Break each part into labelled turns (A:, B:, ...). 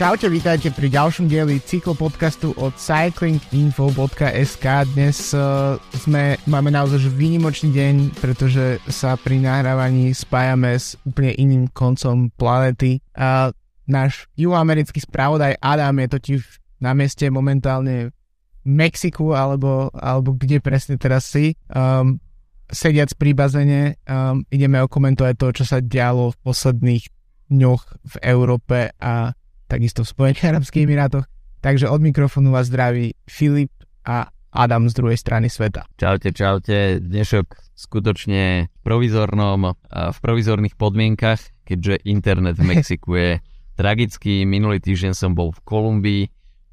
A: Čaute, vítajte pri ďalšom dieli cyklopodcastu od cyclinginfo.sk. Dnes uh, sme, máme naozaj výnimočný deň, pretože sa pri nahrávaní spájame s úplne iným koncom planety. Uh, náš juhoamerický spravodaj Adam je totiž na mieste momentálne v Mexiku, alebo, alebo kde presne teraz si. Um, sediac pri bazene um, ideme okomentovať to, čo sa dialo v posledných dňoch v Európe a takisto v Spojených Arabských Emirátoch. Takže od mikrofónu vás zdraví Filip a Adam z druhej strany sveta.
B: Čaute, čaute. Dnešok skutočne v provizornom, v provizorných podmienkach, keďže internet v Mexiku je tragický. Minulý týždeň som bol v Kolumbii,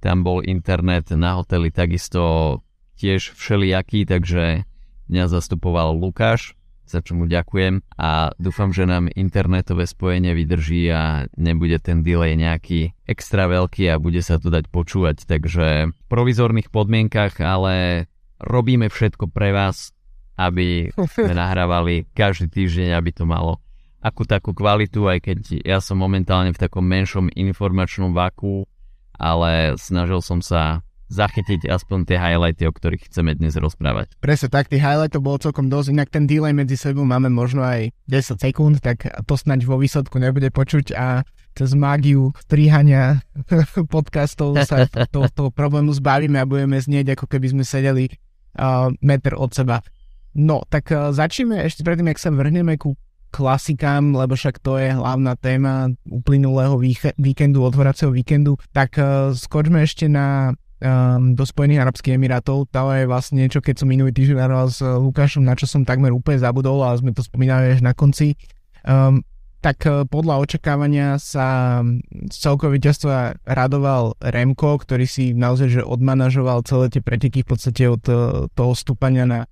B: tam bol internet na hoteli takisto tiež všelijaký, takže mňa zastupoval Lukáš za čo mu ďakujem a dúfam, že nám internetové spojenie vydrží a nebude ten delay nejaký extra veľký a bude sa to dať počúvať. Takže v provizorných podmienkach, ale robíme všetko pre vás, aby sme nahrávali každý týždeň, aby to malo akú takú kvalitu, aj keď ja som momentálne v takom menšom informačnom vaku, ale snažil som sa zachytiť aspoň tie highlighty, o ktorých chceme dnes rozprávať.
A: Presne tak, tých highlightov bolo celkom dosť, inak ten delay medzi sebou máme možno aj 10 sekúnd, tak to snaď vo výsledku nebude počuť a cez mágiu strihania podcastov sa to, to problému zbavíme a budeme znieť, ako keby sme sedeli uh, meter od seba. No, tak uh, začneme ešte predtým, ak sa vrhneme ku klasikám, lebo však to je hlavná téma uplynulého víkendu, otvoracieho víkendu, tak uh, skočme ešte na um, do Spojených Arabských Emirátov. To je vlastne niečo, keď som minulý týždeň hral s Lukášom, na čo som takmer úplne zabudol, ale sme to spomínali až na konci. Um, tak uh, podľa očakávania sa z celkového víťazstva radoval Remko, ktorý si naozaj že odmanažoval celé tie preteky v podstate od uh, toho stúpania na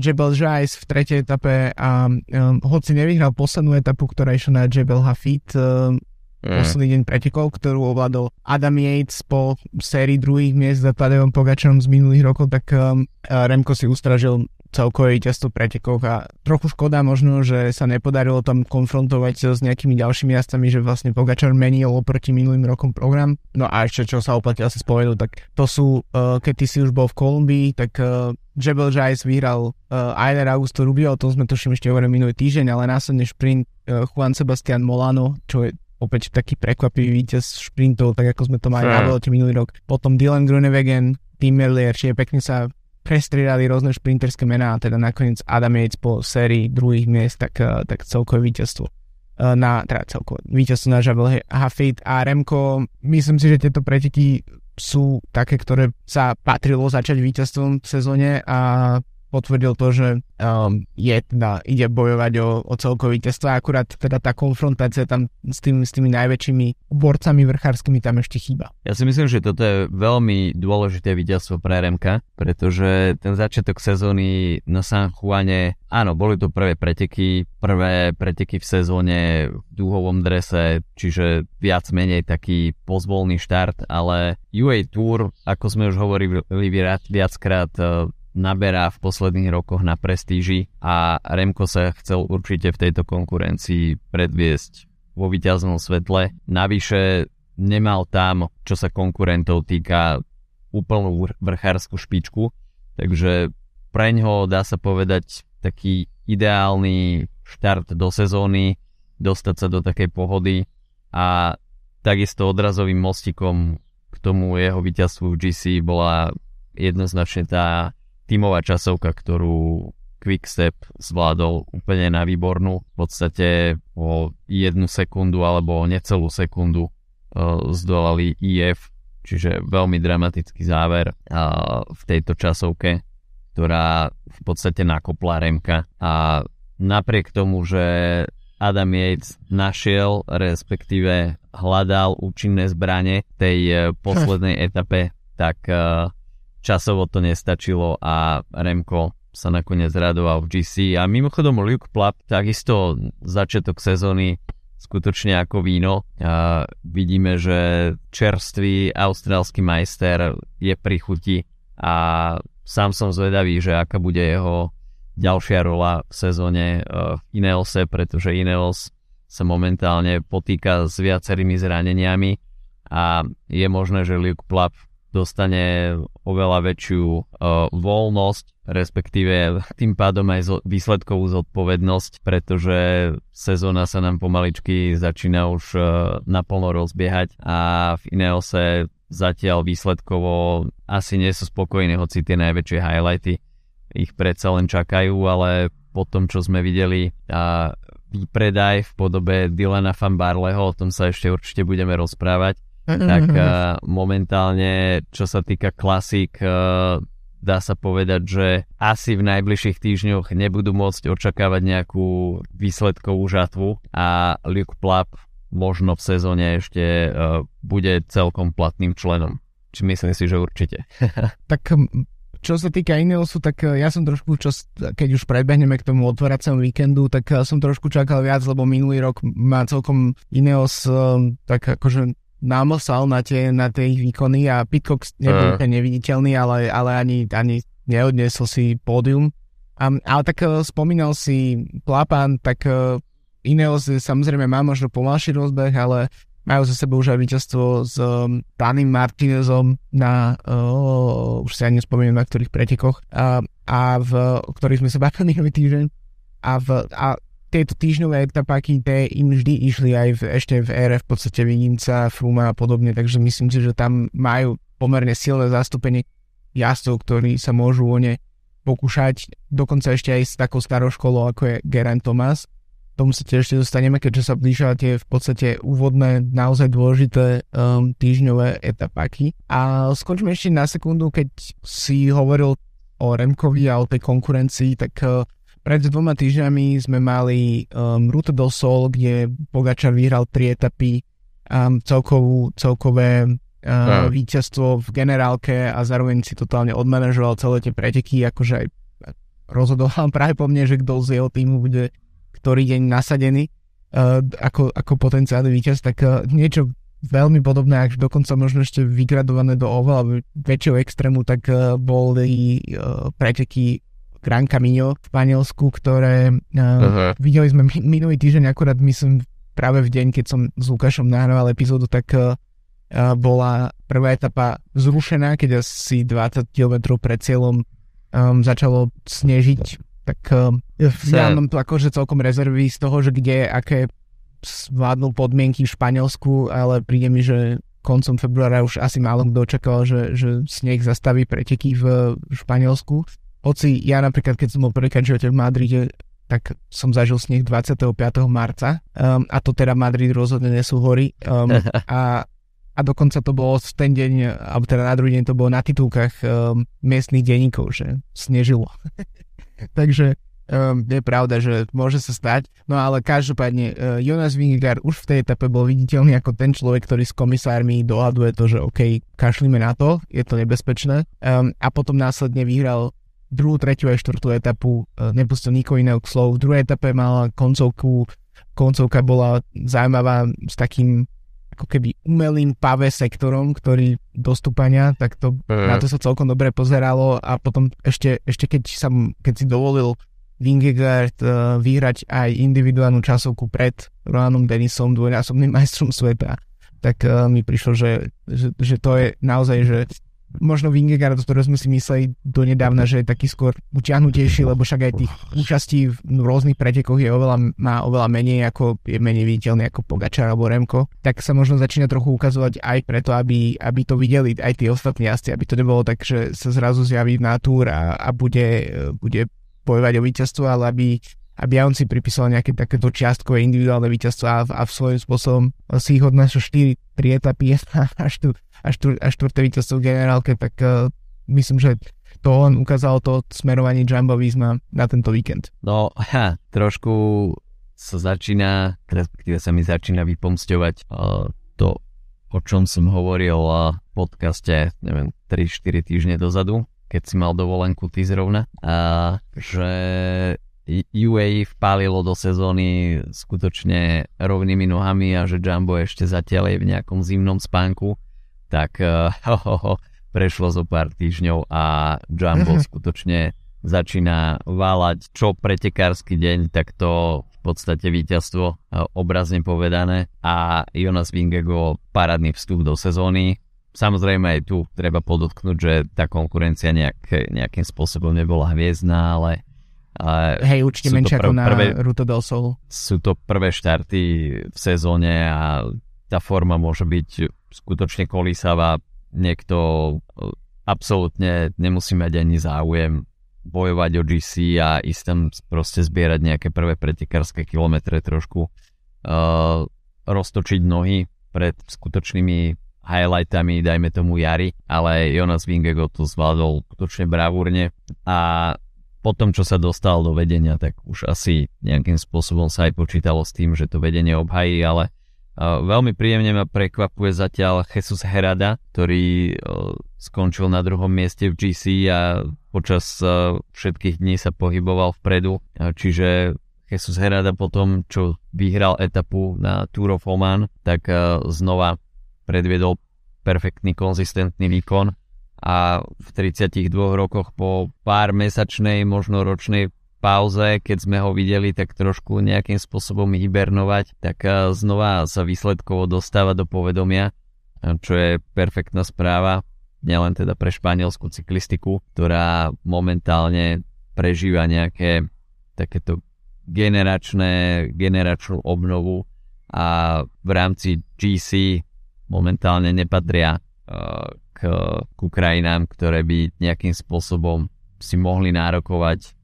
A: Jebel Jais v tretej etape a um, hoci nevyhral poslednú etapu, ktorá išla na Jebel Hafid, um, mm. posledný deň pretekov, ktorú ovládol Adam Yates po sérii druhých miest za Tadejom Pogačom z minulých rokov, tak um, Remko si ustražil celkové víťazstvo pretekov a trochu škoda možno, že sa nepodarilo tam konfrontovať s nejakými ďalšími jazdcami, že vlastne Pogačar menil oproti minulým rokom program. No a ešte čo sa oplatilo asi spomenúť, tak to sú, uh, keď ty si už bol v Kolumbii, tak uh, Jebel Jais vyhral uh, Ailer Augusto Rubio, o tom sme tuším ešte hovorili minulý týždeň, ale následne šprint uh, Juan Sebastian Molano, čo je opäť taký prekvapivý víťaz šprintov, tak ako sme to mali na Velote minulý rok. Potom Dylan Grunewegen, Tim Merlier, čiže pekne sa prestriedali rôzne šprinterské mená a teda nakoniec Adam Yates po sérii druhých miest, tak, eh, tak celkové víťazstvo eh, na, teda celkové víťazstvo na Javel Hafid a Remko. Myslím si, že tieto preteky sú také, ktoré sa patrilo začať víťazstvom v sezóne a potvrdil to, že um, je teda, ide bojovať o, o víťazstvo a akurát teda tá konfrontácia tam s, tým, s tými najväčšími borcami vrchárskymi tam ešte chýba.
B: Ja si myslím, že toto je veľmi dôležité víťazstvo pre Remka, pretože ten začiatok sezóny na San Juane, áno, boli to prvé preteky, prvé preteky v sezóne v dúhovom drese, čiže viac menej taký pozvolný štart, ale UA Tour, ako sme už hovorili viackrát, naberá v posledných rokoch na prestíži a Remko sa chcel určite v tejto konkurencii predviesť vo víťaznom svetle. Navyše nemal tam, čo sa konkurentov týka, úplnú vrchárskú špičku, takže preňho dá sa povedať taký ideálny štart do sezóny, dostať sa do takej pohody a takisto odrazovým mostikom k tomu jeho víťazstvu v GC bola jednoznačne tá tímová časovka, ktorú Quickstep zvládol úplne na výbornú. V podstate o jednu sekundu alebo o necelú sekundu uh, zdolali IF, čiže veľmi dramatický záver uh, v tejto časovke, ktorá v podstate nakopla Remka a napriek tomu, že Adam Yates našiel, respektíve hľadal účinné zbranie tej uh, poslednej etape, tak časovo to nestačilo a Remko sa nakoniec radoval v GC a mimochodom Luke Plapp takisto začiatok sezóny skutočne ako víno. A vidíme, že čerstvý austrálsky majster je pri chuti a sám som zvedavý, že aká bude jeho ďalšia rola v sezóne e, v Ineose, pretože Ineos sa momentálne potýka s viacerými zraneniami a je možné, že Luke Plapp dostane oveľa väčšiu uh, voľnosť, respektíve tým pádom aj zo, výsledkovú zodpovednosť, pretože sezóna sa nám pomaličky začína už uh, naplno rozbiehať a v Ineose zatiaľ výsledkovo asi nie sú spokojní, hoci tie najväčšie highlighty ich predsa len čakajú, ale po tom, čo sme videli a výpredaj v podobe Dylana Van Barleho, o tom sa ešte určite budeme rozprávať, tak uh, momentálne, čo sa týka klasík, uh, dá sa povedať, že asi v najbližších týždňoch nebudú môcť očakávať nejakú výsledkovú žatvu a Luke Plapp možno v sezóne ešte uh, bude celkom platným členom. Či myslím si, že určite.
A: tak čo sa týka Ineosu, tak ja som trošku, čo, keď už prebehneme k tomu otváracemu víkendu, tak som trošku čakal viac, lebo minulý rok má celkom Ineos tak akože námosal na tie, na tie ich výkony a Pitcock nebol uh. neviditeľný, ale, ale ani, ani neodnesol si pódium. Um, ale tak uh, spomínal si Plapan, tak uh, Ineos samozrejme má možno pomalší rozbeh, ale majú za sebou už aj víťazstvo s um, Danim Martinezom na, uh, už si ani nespomínam na ktorých pretekoch, uh, a v, o ktorých sme sa bavili minulý týždeň. A, v, a tieto týždňové etapáky, tie im vždy išli aj v, ešte v ére v podstate Vininca, Fruma a podobne, takže myslím si, že tam majú pomerne silné zastúpenie jazdcov, ktorí sa môžu o ne pokúšať, dokonca ešte aj s takou starou školou, ako je Geraint Thomas. Tomu sa tiež ešte dostaneme, keďže sa blížia tie v podstate úvodné, naozaj dôležité um, týždňové etapáky. A skončíme ešte na sekundu, keď si hovoril o Remkovi a o tej konkurencii, tak uh, pred dvoma týždňami sme mali um, Ruta do Sol, kde Pogačar vyhral tri etapy, um, celkovú, celkové uh, víťazstvo v generálke a zároveň si totálne odmanažoval celé tie preteky, akože aj rozhodoval práve po mne, že kto z jeho týmu bude ktorý deň nasadený uh, ako, ako potenciálny víťaz, tak uh, niečo veľmi podobné, až dokonca možno ešte vygradované do oveľa väčšieho extrému, tak uh, boli uh, preteky Gran Camino v Španielsku, ktoré uh, videli sme minulý týždeň, akorát myslím práve v deň, keď som s Lukášom nahrával epizódu, tak uh, bola prvá etapa zrušená, keď asi 20 km pred cieľom um, začalo snežiť, tak uh, ja mám tu akože celkom rezervy z toho, že kde, aké vládnu podmienky v Španielsku, ale príde mi, že koncom februára už asi málo kto očakal, že, že sneh zastaví preteky v Španielsku. Hoci ja napríklad, keď som bol prvýkrát v Madride, tak som zažil sneh 25. marca um, a to teda Madrid rozhodne nesú hory um, a, a dokonca to bolo v ten deň, alebo teda na druhý deň to bolo na titulkách um, miestnych denníkov, že snežilo. Takže um, je pravda, že môže sa stať. No ale každopádne uh, Jonas Vingegaard už v tej etape bol viditeľný ako ten človek, ktorý s komisármi dohaduje to, že OK, kašlíme na to, je to nebezpečné. Um, a potom následne vyhral druhú, tretiu a štvrtú etapu e, nepustil nikoho iného k slovu. V druhej etape mala koncovku, koncovka bola zaujímavá s takým ako keby umelým pavé sektorom, ktorý do stúpania, tak to, mm. na to sa celkom dobre pozeralo a potom ešte, ešte keď, sa, keď si dovolil Vingegaard uh, vyhrať aj individuálnu časovku pred Rolandom Denisom, dvojnásobným majstrom sveta, tak uh, mi prišlo, že, že, že to je naozaj, že možno Vingegaard, ktorého sme si mysleli donedávna, že je taký skôr utiahnutejší, lebo však aj tých účastí v rôznych pretekoch je oveľa, má oveľa menej, ako je menej viditeľný ako Pogačar alebo Remko, tak sa možno začína trochu ukazovať aj preto, aby, aby to videli aj tí ostatní jazdci, aby to nebolo tak, že sa zrazu zjaví na túr a, a bude, bude bojovať o víťazstvo, ale aby aby on si pripísal nejaké takéto čiastkové individuálne víťazstvo a, a v svojím spôsobom si ich odnášal 4 3 etapy až tu a, štvrté a štvrté víťazstvo v generálke, tak uh, myslím, že to len ukázalo to smerovanie Jumbo Visma na tento víkend.
B: No, ha, trošku sa začína, respektíve sa mi začína vypomsťovať uh, to, o čom som hovoril uh, v podcaste, neviem, 3-4 týždne dozadu, keď si mal dovolenku ty zrovna, a že UAE vpálilo do sezóny skutočne rovnými nohami a že Jumbo ešte zatiaľ je v nejakom zimnom spánku tak uh, ho, ho, ho, prešlo zo pár týždňov a Jumbo skutočne začína válať čo pretekársky deň, tak to v podstate víťazstvo obrazne povedané a Jonas Vingego parádny vstup do sezóny. Samozrejme aj tu treba podotknúť, že tá konkurencia nejak, nejakým spôsobom nebola hviezdná, ale
A: ale Hej, určite menšie ako na prvé, Ruto del Sol.
B: Sú to prvé štarty v sezóne a tá forma môže byť skutočne kolísavá. Niekto absolútne nemusí mať ani záujem bojovať o GC a ísť tam proste zbierať nejaké prvé pretekárske kilometre trošku uh, roztočiť nohy pred skutočnými highlightami, dajme tomu Jary, ale Jonas Vingego to zvládol skutočne bravúrne a potom, čo sa dostal do vedenia, tak už asi nejakým spôsobom sa aj počítalo s tým, že to vedenie obhají, ale veľmi príjemne ma prekvapuje zatiaľ Jesus Herada, ktorý skončil na druhom mieste v GC a počas všetkých dní sa pohyboval vpredu, čiže Jesus Herada potom, čo vyhral etapu na Tour of Oman, tak znova predviedol perfektný, konzistentný výkon. A v 32 rokoch po pár mesačnej, možno ročnej pauze, keď sme ho videli tak trošku nejakým spôsobom hibernovať, tak eh, znova sa výsledkovo dostáva do povedomia, čo je perfektná správa, nielen teda pre španielskú cyklistiku, ktorá momentálne prežíva nejaké takéto generačné, generačnú obnovu a v rámci GC momentálne nepatria uh, k krajinám, ktoré by nejakým spôsobom si mohli nárokovať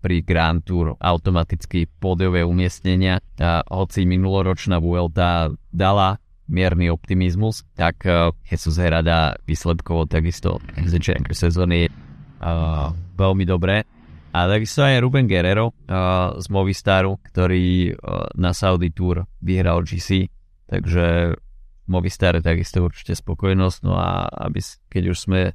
B: pri Grand Tour automaticky pódiové umiestnenia. A hoci minuloročná Vuelta dala mierny optimizmus, tak uh, Jesus Herada výsledkovo takisto začiatku sezóny uh, veľmi dobré. A takisto aj Ruben Guerrero uh, z Movistaru, ktorý uh, na Saudi Tour vyhral GC, takže Movistar takisto určite spokojnosť, no a aby, keď už sme e,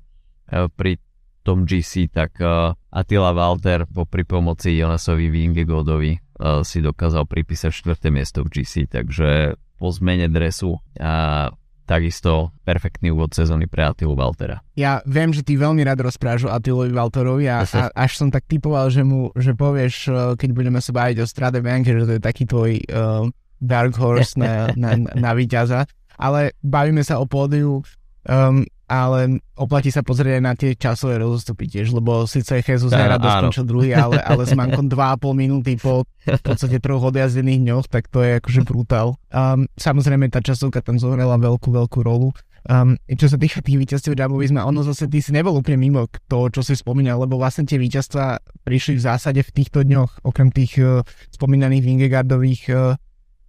B: pri tom GC, tak uh, Attila Walter po pri pomoci Jonasovi Vingegodovi uh, si dokázal pripísať štvrté miesto v GC, takže po zmene dresu a takisto perfektný úvod sezóny pre Attilu Waltera.
A: Ja viem, že ty veľmi rád rozprávaš o Attilovi Walterovi a, a až som tak typoval, že mu že povieš, keď budeme sa baviť o Strade Bianche, že to je taký tvoj uh, dark horse na, na, na víťaza. Ale bavíme sa o pódiu, um, ale oplatí sa pozrieť aj na tie časové rozostupy tiež, lebo síce Jesus ja, Herado skončil druhý, ale, ale s mankom 2,5 minúty po v podstate troch odjazdených dňoch, tak to je akože brutál. Um, samozrejme tá časovka tam zohrala veľkú, veľkú rolu. Um, čo sa týka tých víťazstiev Jambovizma, ono zase ty si nebol úplne mimo to, čo si spomínal, lebo vlastne tie víťazstva prišli v zásade v týchto dňoch, okrem tých uh, spomínaných Vingegardových uh,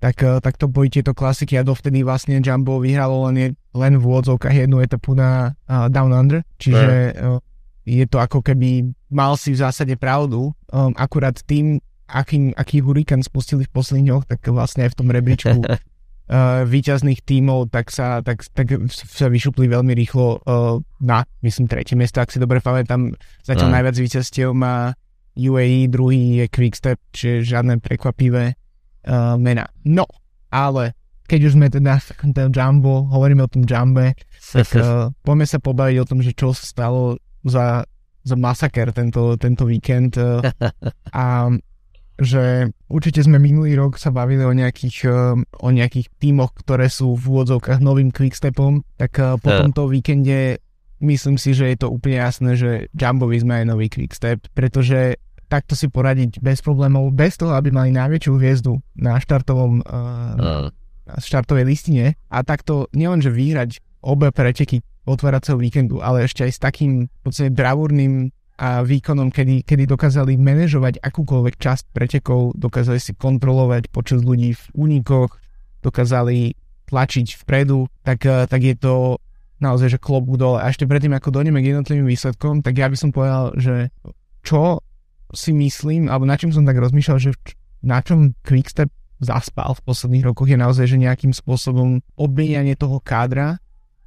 A: tak, eh, tak to boli tieto klasiky a dovtedy vlastne Jumbo vyhralo len, len v úvodzovkách jednu etapu na uh, Down Under, čiže uh, je to ako keby mal si v zásade pravdu, um, akurát tým, aký, aký hurikán spustili v posledných dňoch, tak vlastne aj v tom rebríčku uh, výťazných tímov, tak sa, tak, tak sa vyšupli veľmi rýchlo uh, na, myslím, tretie miesto, ak si dobre pamätám, zatiaľ no. najviac víťazstiev má UAE, druhý je Quickstep, čiže žiadne prekvapivé uh, mena. No, ale keď už sme teda tom Jumbo, hovoríme o tom Jumbe, tak uh, poďme sa pobaviť o tom, že čo sa stalo za, za masaker tento, tento víkend uh, a že určite sme minulý rok sa bavili o nejakých, uh, o nejakých tímoch, ktoré sú v úvodzovkách novým quickstepom, tak uh, po tomto víkende myslím si, že je to úplne jasné, že Jumbo sme aj nový quickstep, pretože takto si poradiť bez problémov, bez toho, aby mali najväčšiu hviezdu na štartovom uh, na štartovej listine a takto nielenže vyhrať obe preteky otváracieho víkendu, ale ešte aj s takým v podstate bravúrnym a výkonom, kedy, kedy dokázali manažovať akúkoľvek časť pretekov, dokázali si kontrolovať počas ľudí v únikoch, dokázali tlačiť vpredu, tak, tak je to naozaj, že klobu dole. A ešte predtým, ako dojdeme k jednotlivým výsledkom, tak ja by som povedal, že čo si myslím, alebo na čom som tak rozmýšľal, že na čom Quickstep zaspal v posledných rokoch je naozaj, že nejakým spôsobom obmienianie toho kádra.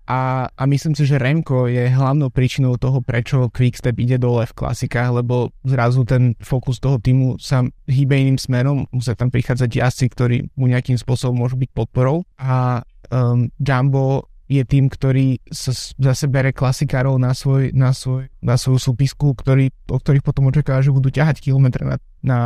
A: A, a myslím si, že Remko je hlavnou príčinou toho, prečo Quickstep ide dole v klasikách, lebo zrazu ten fokus toho týmu sa hýbe iným smerom, musia tam prichádzať jazdci, ktorí mu nejakým spôsobom môžu byť podporou. A um, Jumbo je tým, ktorý sa zase bere klasikárov na, svoj, na, svoj, na svoju súpisku, ktorý, o ktorých potom očakáva, že budú ťahať kilometre na, na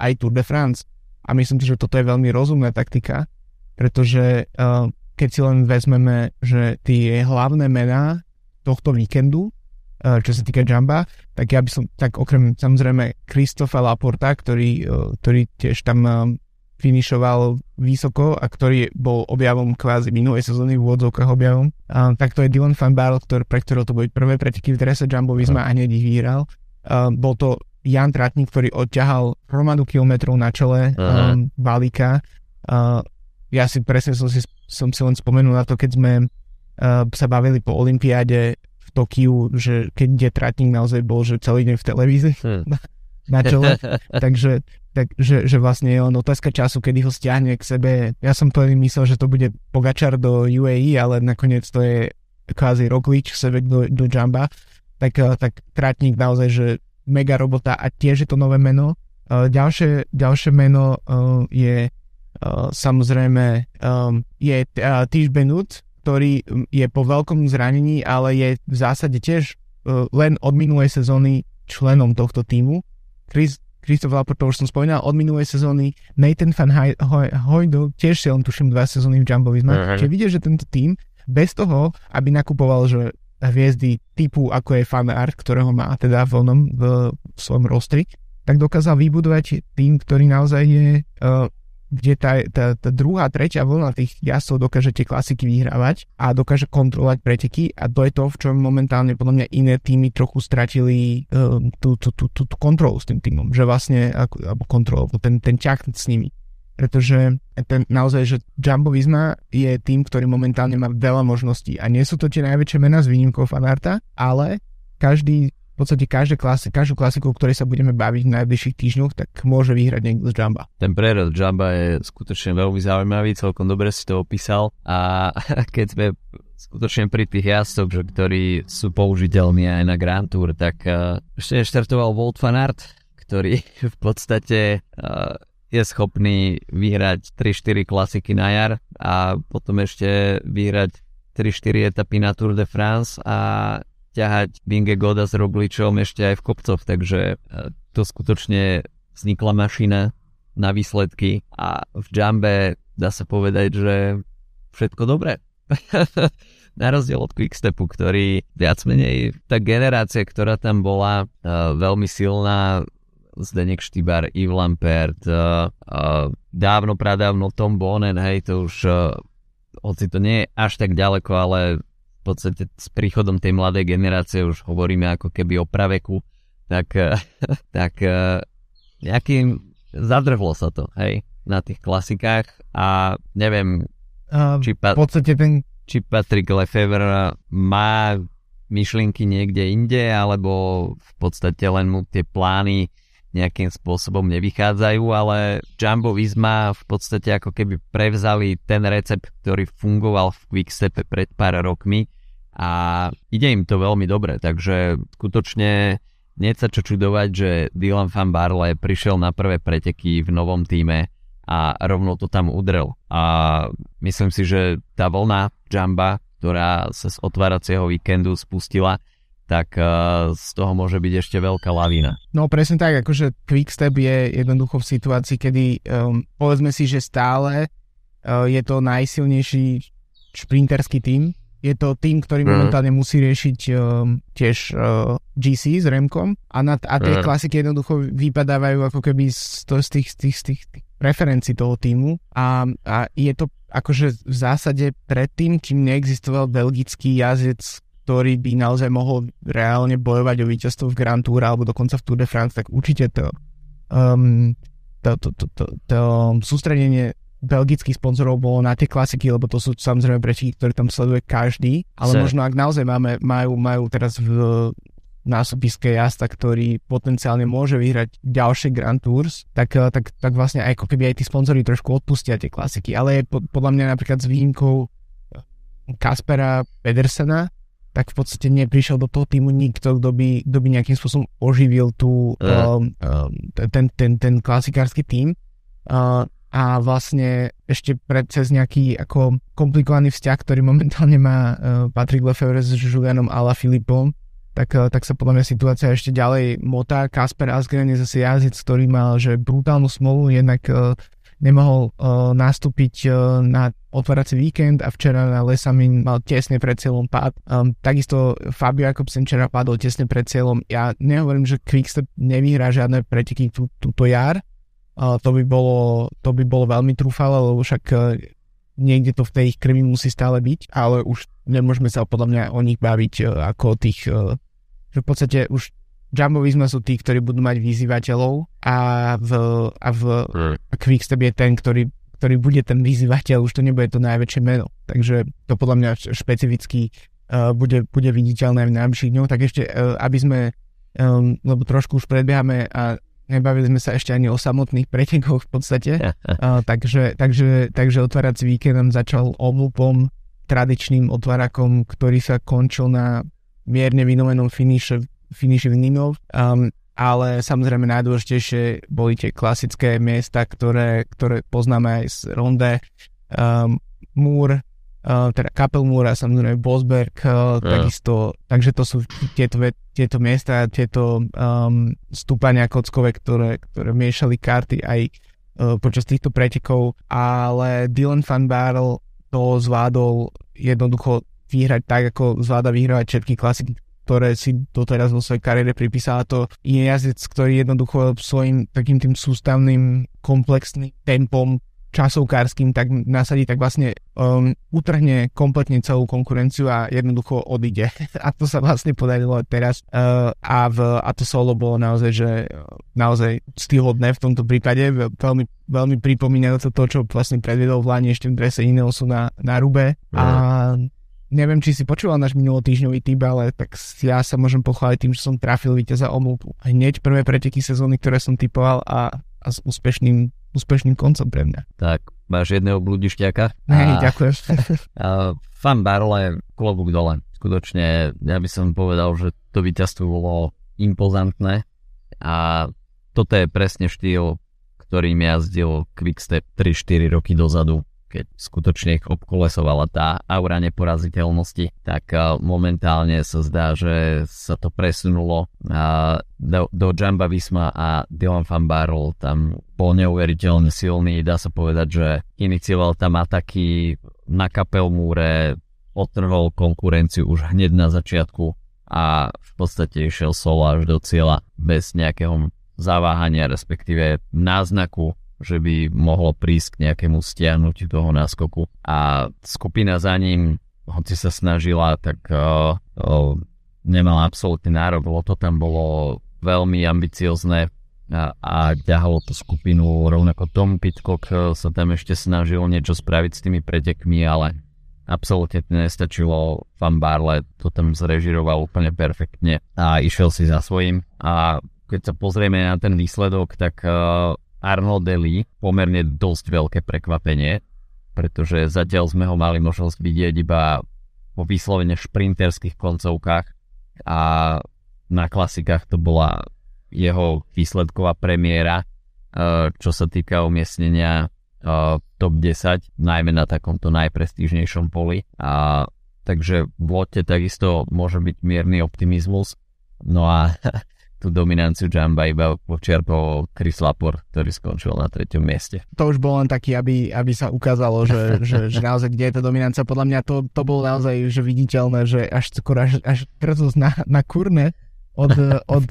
A: aj Tour de France. A myslím si, že toto je veľmi rozumná taktika, pretože uh, keď si len vezmeme, že tie hlavné mená tohto víkendu, uh, čo sa týka Jamba, tak ja by som, tak okrem samozrejme Kristofa Laporta, ktorý, uh, ktorý tiež tam finišoval vysoko a ktorý bol objavom kvázi minulej sezóny v úvodzovkách objavom, uh, tak to je Dylan Van Barl, ktorý, pre ktorého to boli prvé preteky v drese Jumbo Visma a hneď ich vyhral. Uh, bol to Jan Tratník, ktorý odťahal hromadu kilometrov na čele um, balíka. Uh, ja si presne som si, som si len spomenul na to, keď sme uh, sa bavili po Olympiáde v Tokiu, že keď je Tratník naozaj bol, že celý deň v televízii hmm. na, čele. Takže takže že vlastne je len otázka času, kedy ho stiahne k sebe. Ja som to myslel, že to bude Pogačar do UAE, ale nakoniec to je kvázi Roglič sebe do, do Jamba. Tak, eh, tak Tratník naozaj, že mega robota a tiež je to nové meno. Uh, ďalšie, ďalšie meno uh, je samozrejme je Tiš Benut, ktorý je po veľkom zranení, ale je v zásade tiež len od minulej sezóny členom tohto týmu. Chris, Christoph Laporte, to už som spomínal, od minulej sezóny Nathan van Hojdu, tiež si len tuším dva sezóny v Jumbo Visma. Uh-huh. Čiže vidíš, že tento tým bez toho, aby nakupoval, že hviezdy typu, ako je fan art, ktorého má teda v, onom, v, v svojom rostri, tak dokázal vybudovať tým, ktorý naozaj je, uh, kde tá, tá, tá druhá, tretia vlna tých jazdcov dokáže tie klasiky vyhrávať a dokáže kontrolovať preteky a to je to, v čom momentálne podľa mňa iné týmy trochu stratili uh, tú, tú, tú, tú, kontrolu s tým týmom, že vlastne, alebo kontrolu, ten, ten ťah s nimi. Pretože ten, naozaj, že Jumbo Visma je tým, ktorý momentálne má veľa možností a nie sú to tie najväčšie mená s výnimkou fanarta, ale každý podstate každé klasi, každú klasiku, o ktorej sa budeme baviť v najbližších týždňoch, tak môže vyhrať niekto z Jamba.
B: Ten prerod Jamba je skutočne veľmi zaujímavý, celkom dobre si to opísal a keď sme skutočne pri tých jazdcoch, ktorí sú použiteľní aj na Grand Tour, tak uh, ešte štartoval Volt Fanart, ktorý v podstate uh, je schopný vyhrať 3-4 klasiky na jar a potom ešte vyhrať 3-4 etapy na Tour de France a ťahať Binge Goda s Rogličom ešte aj v kopcoch, takže e, to skutočne vznikla mašina na výsledky a v Jumbe dá sa povedať, že všetko dobré. na rozdiel od Quickstepu, ktorý viac menej tá generácia, ktorá tam bola uh, veľmi silná, Zdenek Štýbar, Yves Lampert, uh, dávno, pradávno Tom Bonen, hej, to už, hoci to nie je až tak ďaleko, ale v podstate s príchodom tej mladej generácie už hovoríme ako keby o praveku, tak, tak uh, nejakým zadrhlo sa to, hej, na tých klasikách a neviem,
A: uh, či, pa- v podstate ten...
B: či Patrick Lefevre má myšlienky niekde inde, alebo v podstate len mu tie plány nejakým spôsobom nevychádzajú, ale Jumbo Visma v podstate ako keby prevzali ten recept, ktorý fungoval v Quickstepe pred pár rokmi a ide im to veľmi dobre, takže skutočne nie sa čo čudovať, že Dylan van Barle prišiel na prvé preteky v novom týme a rovno to tam udrel. A myslím si, že tá vlna Jamba, ktorá sa z otváracieho víkendu spustila, tak uh, z toho môže byť ešte veľká lavína.
A: No presne tak, akože Quickstep je jednoducho v situácii, kedy um, povedzme si, že stále uh, je to najsilnejší šprinterský tým. Je to tým, ktorý mm. momentálne musí riešiť um, tiež uh, GC s Remkom a, na, a tie mm. klasiky jednoducho vypadávajú ako keby z, to, z, tých, z, tých, z tých, tých preferencií toho týmu a, a je to akože v zásade predtým, kým neexistoval belgický jazdec, ktorý by naozaj mohol reálne bojovať o víťazstvo v Grand Tour alebo dokonca v Tour de France, tak určite to, um, to, to, to, to, to sústredenie belgických sponzorov bolo na tie klasiky, lebo to sú samozrejme prečí, ktoré tam sleduje každý, ale Se. možno ak naozaj máme, majú, majú teraz v násobiske jazda, ktorý potenciálne môže vyhrať ďalšie Grand Tours, tak, eh, tak, tak vlastne aj ako keby aj tí sponzory trošku odpustia tie klasiky, ale je podľa mňa napríklad s výjimkou Kaspera Pedersena, tak v podstate neprišiel do toho týmu nikto, kto by, kto by nejakým spôsobom oživil tú, uh. um, um, ten, ten, ten klasikársky tým. Uh, a vlastne ešte pred cez nejaký ako komplikovaný vzťah, ktorý momentálne má uh, Patrick Lefevre s Julianom Ala Filipom, tak, tak sa podľa mňa situácia ešte ďalej motá. Kasper Asgren je zase jazdec, ktorý mal že brutálnu smolu, jednak nemohol uh, nastúpiť uh, na otvárací víkend a včera na Lesamin mal tesne pred cieľom pád. Um, takisto Fabio Jakobsen včera padol tesne pred cieľom. Ja nehovorím, že Quickstep nevyhrá žiadne preteky tú, túto jar. Uh, to, by bolo, to by bolo veľmi trúfale, lebo však uh, niekde to v tej ich krvi musí stále byť, ale už nemôžeme sa podľa mňa o nich baviť uh, ako o tých, uh, že v podstate už Jumbo Visma sú tí, ktorí budú mať vyzývateľov a v, a v mm. Quickstep je ten, ktorý, ktorý bude ten vyzývateľ, už to nebude to najväčšie meno. Takže to podľa mňa špecificky uh, bude, bude viditeľné v najbližších dňoch. Tak ešte, uh, aby sme, um, lebo trošku už predbiehame a nebavili sme sa ešte ani o samotných pretekoch v podstate, uh, takže, takže, takže otvárací víkend nám začal omlupom tradičným otvárakom, ktorý sa končil na mierne vynovenom finiše finiši Ninov, um, ale samozrejme najdôležitejšie boli tie klasické miesta, ktoré, ktoré poznáme aj z Ronde, um, Múr, uh, teda Kapelmúr a samozrejme Bosberg, uh, yeah. takisto, takže to sú tieto, tieto miesta, tieto um, stúpania kockové, ktoré, ktoré miešali karty aj uh, počas týchto pretekov, ale Dylan Van Barrel to zvládol jednoducho vyhrať tak, ako zvláda vyhrávať všetky klasiky ktoré si doteraz vo svojej kariére pripísala. To je jazdec, ktorý jednoducho svojim takým tým sústavným, komplexným tempom časovkárským tak nasadí, tak vlastne um, utrhne kompletne celú konkurenciu a jednoducho odíde. a to sa vlastne podarilo teraz uh, a, v, a to solo bolo naozaj, že naozaj stíhodné v tomto prípade, veľmi, veľmi pripomínajúce to, čo vlastne predviedol v Lani ešte v drese Ineosu na, na Rube mm. a neviem, či si počúval náš minulotýždňový typ, ale tak ja sa môžem pochváliť tým, že som trafil víťaza omluvu. Hneď prvé preteky sezóny, ktoré som typoval a, a s úspešným, úspešným koncom pre mňa.
B: Tak, máš jedného bludišťaka.
A: Hej, ďakujem.
B: a, fan Barole, klobúk dole. Skutočne, ja by som povedal, že to víťazstvo bolo impozantné a toto je presne štýl, ktorým jazdil Quickstep 3-4 roky dozadu keď skutočne ich obkolesovala tá aura neporaziteľnosti, tak momentálne sa zdá, že sa to presunulo do, do Jamba Visma a Dylan Van Barrel tam bol neuveriteľne silný, dá sa povedať, že inicioval tam ataky na kapelmúre, otrhol konkurenciu už hneď na začiatku a v podstate išiel solo až do cieľa bez nejakého zaváhania, respektíve náznaku že by mohlo prísť k nejakému stiahnutiu toho náskoku. A skupina za ním, hoci sa snažila, tak uh, uh, nemala absolútne nárok, lebo to tam bolo veľmi ambiciozne a, a ťahalo tú skupinu. Rovnako Tom Pitcock uh, sa tam ešte snažil niečo spraviť s tými pretekmi, ale absolútne to nestačilo. Van Barle to tam zrežiroval úplne perfektne a išiel si za svojím. A keď sa pozrieme na ten výsledok, tak uh, Arnold Deli pomerne dosť veľké prekvapenie, pretože zatiaľ sme ho mali možnosť vidieť iba vo vyslovene šprinterských koncovkách a na klasikách to bola jeho výsledková premiéra, e, čo sa týka umiestnenia e, top 10, najmä na takomto najprestížnejšom poli. A takže v lote takisto môže byť mierny optimizmus. No a tú dominanciu Jamba iba počiarpol Chris Lapor, ktorý skončil na treťom mieste.
A: To už bol len taký, aby, aby sa ukázalo, že, že, že naozaj kde je tá dominancia. Podľa mňa to, to bolo naozaj že viditeľné, že až skoro až, až na, na kurne od, od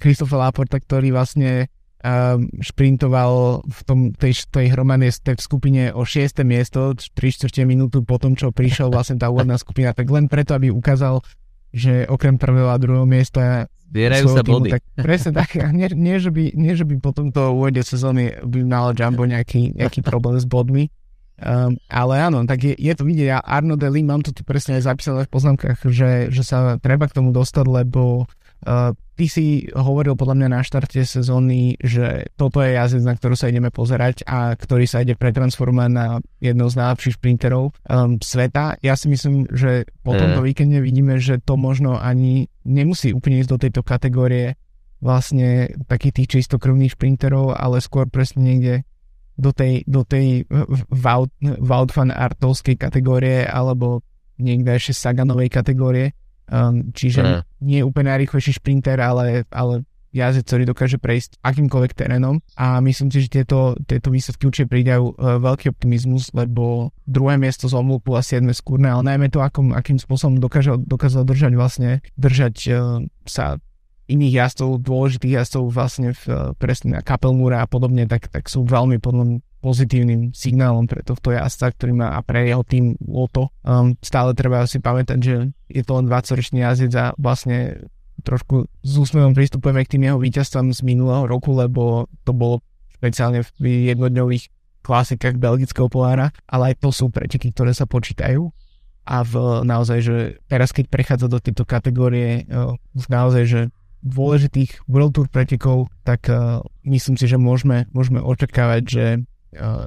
A: Christopher eh, Laporta, ktorý vlastne um, šprintoval v tom, tej, tej hromade v skupine o 6. miesto, 3 čtvrte minútu po tom, čo prišiel vlastne tá úvodná skupina, tak len preto, aby ukázal, že okrem prvého a druhého miesta
B: Zbierajú sa týmu, body.
A: Tak, presne tak. Nie, nie, že by, nie, že by po tomto úvode sezóny by mal Jumbo nejaký, nejaký problém s bodmi. Um, ale áno, tak je, je to vidieť. Ja Arno Deli, mám to tu presne aj zapísané v poznámkach, že, že sa treba k tomu dostať, lebo Uh, ty si hovoril podľa mňa na štarte sezóny, že toto je jazdec, na ktorú sa ideme pozerať a ktorý sa ide pretransformovať na jednou z najlepších sprinterov um, sveta. Ja si myslím, že po tomto víkende vidíme, že to možno ani nemusí úplne ísť do tejto kategórie vlastne takých tých čistokrvných šprinterov, ale skôr presne niekde do tej, do tej Wout van Artovskej kategórie alebo niekde ešte Saganovej kategórie Um, čiže uh. nie je úplne najrychlejší šprinter, ale, ale jazdec, ktorý dokáže prejsť akýmkoľvek terénom a myslím si, že tieto, tieto výsledky určite pridajú uh, veľký optimizmus, lebo druhé miesto z Omlupu a 7 skúrne, ale najmä to, akom, akým spôsobom dokáže, dokázal držať vlastne, držať uh, sa iných jazdcov, dôležitých jazdcov vlastne v, uh, presne na Kapelmúra a podobne, tak, tak sú veľmi podľa pozitívnym signálom pre tohto jazdca, ktorý má a pre jeho tým Loto. Um, stále treba si pamätať, že je to len 20-ročný jazdec a vlastne trošku s úsmevom pristupujeme k tým jeho víťazstvám z minulého roku, lebo to bolo špeciálne v jednodňových klasikách belgického polára, ale aj to sú preteky, ktoré sa počítajú a v, naozaj, že teraz keď prechádza do tejto kategórie v naozaj, že dôležitých World Tour pretekov, tak uh, myslím si, že môžeme, môžeme očakávať, že, uh,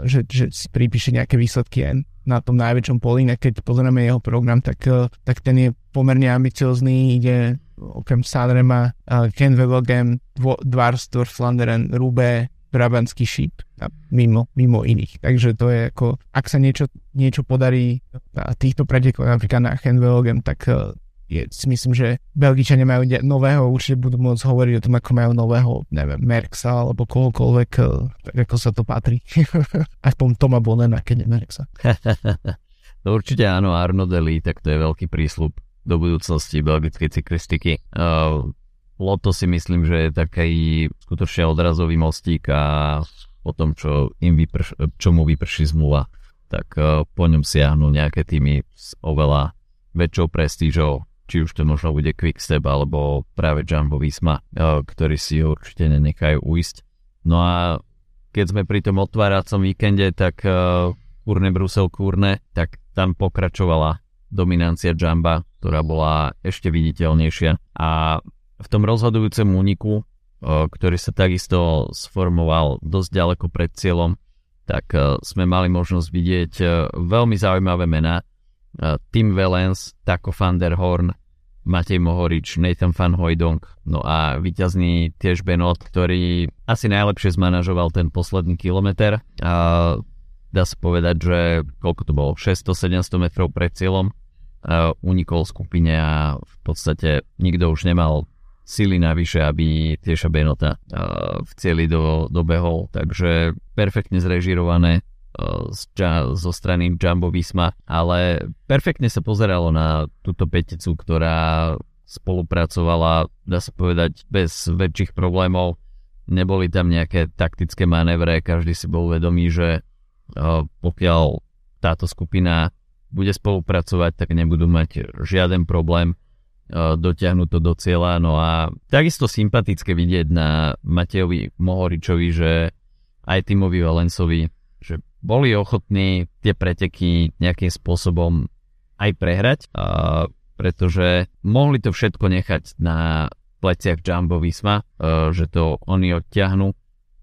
A: že, že si pripíše nejaké výsledky aj na tom najväčšom poli, keď pozrieme jeho program, tak, uh, tak ten je pomerne ambiciozný, ide okrem Sanrema, uh, Ken Velogem, Dvarstor, Flanderen, Rube, Brabantský šíp mimo, mimo iných. Takže to je ako, ak sa niečo, niečo podarí na týchto pretekov, napríklad na Henvelogem, tak uh, je, si myslím, že Belgičania majú nového, určite budú môcť hovoriť o tom, ako majú nového, neviem, Merksa alebo kohokoľvek, uh, tak ako sa to patrí. Aspoň Toma Bonena, keď je Merksa.
B: no určite áno, Arno Deli, tak to je veľký prísľub do budúcnosti belgickej cyklistiky. Uh, Loto si myslím, že je taký skutočne odrazový mostík a po tom, čo, im vyprš, čo mu vyprší zmluva, tak uh, po ňom siahnu nejaké týmy s oveľa väčšou prestížou, či už to možno bude Quickstep alebo práve Jumbo Visma, uh, ktorí si určite nenechajú uísť. No a keď sme pri tom otváracom víkende, tak uh, Kurne Brusel Kurne, tak tam pokračovala dominancia Jamba, ktorá bola ešte viditeľnejšia. A v tom rozhodujúcom úniku, ktorý sa takisto sformoval dosť ďaleko pred cieľom, tak sme mali možnosť vidieť veľmi zaujímavé mená. Tim Valens, Taco van der Horn, Matej Mohorič, Nathan van Hojdong, no a víťazný tiež Benot, ktorý asi najlepšie zmanažoval ten posledný kilometr. A dá sa povedať, že koľko to bolo, 600-700 metrov pred cieľom. Uh, unikol skupine a v podstate nikto už nemal sily navyše, aby tiež Benota uh, v cieli do, dobehol, takže perfektne zrežirované zo strany Jumbo Visma, ale perfektne sa pozeralo na túto peticu, ktorá spolupracovala, dá sa povedať, bez väčších problémov. Neboli tam nejaké taktické manévre, každý si bol vedomý, že pokiaľ táto skupina bude spolupracovať, tak nebudú mať žiaden problém dotiahnuť to do cieľa. No a takisto sympatické vidieť na Matejovi Mohoričovi, že aj Timovi Valencovi, boli ochotní tie preteky nejakým spôsobom aj prehrať, pretože mohli to všetko nechať na pleciach Jumbo Visma, že to oni odtiahnu,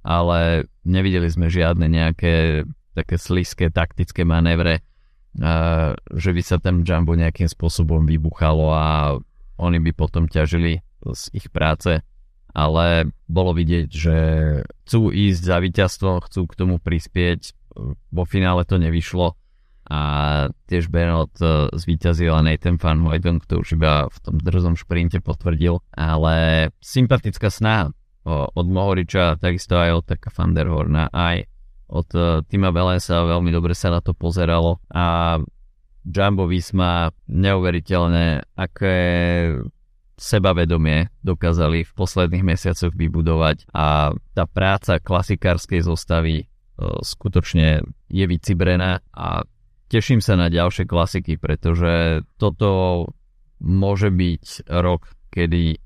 B: ale nevideli sme žiadne nejaké také slízke taktické manévre, že by sa tam Jumbo nejakým spôsobom vybuchalo a oni by potom ťažili z ich práce, ale bolo vidieť, že chcú ísť za víťazstvo, chcú k tomu prispieť, vo finále to nevyšlo a tiež Bernot e, zvíťazil a Nathan Van Hoyden, to už iba v tom drzom šprinte potvrdil, ale sympatická snaha od Mohoriča, takisto aj od Taka Van der Horna, aj od uh, Tima Belensa, veľmi dobre sa na to pozeralo a Jumbo Visma neuveriteľné, aké sebavedomie dokázali v posledných mesiacoch vybudovať a tá práca klasikárskej zostavy skutočne je vycibrená a teším sa na ďalšie klasiky, pretože toto môže byť rok, kedy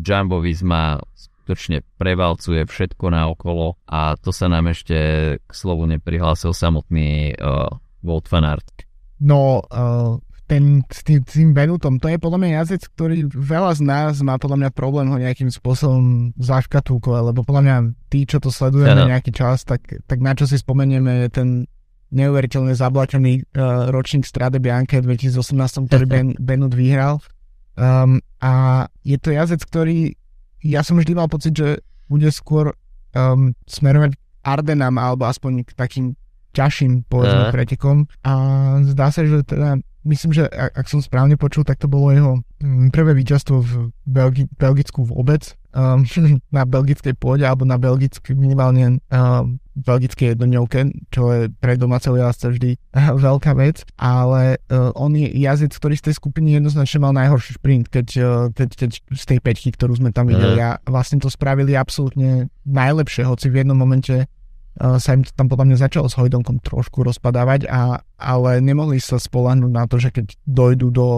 B: Jumbo Visma skutočne prevalcuje všetko na okolo a to sa nám ešte k slovu neprihlásil samotný uh, Wout van Aert.
A: No, uh, ten, s tým, tým Benutom, to je podľa mňa jazdec, ktorý veľa z nás má podľa mňa problém ho nejakým spôsobom zaškatulkovať, lebo podľa mňa tí, čo to sledujeme ja, nejaký čas, tak, tak na čo si spomenieme ten neuveriteľne zablatený uh, ročník Strade Bianche 2018, ktorý ben, Benut vyhral. Um, a je to jazdec, ktorý ja som vždy mal pocit, že bude skôr um, smerovať Ardenám alebo aspoň k takým ťažším povedzme uh. pretekom. A zdá sa, že teda myslím, že ak, ak som správne počul, tak to bolo jeho mm, prvé víťazstvo v Belgi- Belgicku vôbec. Um, na belgickej pôde alebo na belgickej minimálne um, belgickej jednoňovke, čo je pre domáceho jazdca vždy uh, veľká vec, ale uh, on je jazdec, ktorý z tej skupiny jednoznačne mal najhorší šprint, keď, uh, keď, keď z tej peťky, ktorú sme tam videli. A vlastne to spravili absolútne najlepšie, hoci v jednom momente sa im to tam podľa mňa začalo s Hojdonkom trošku rozpadávať, a, ale nemohli sa spolahnúť na to, že keď dojdú do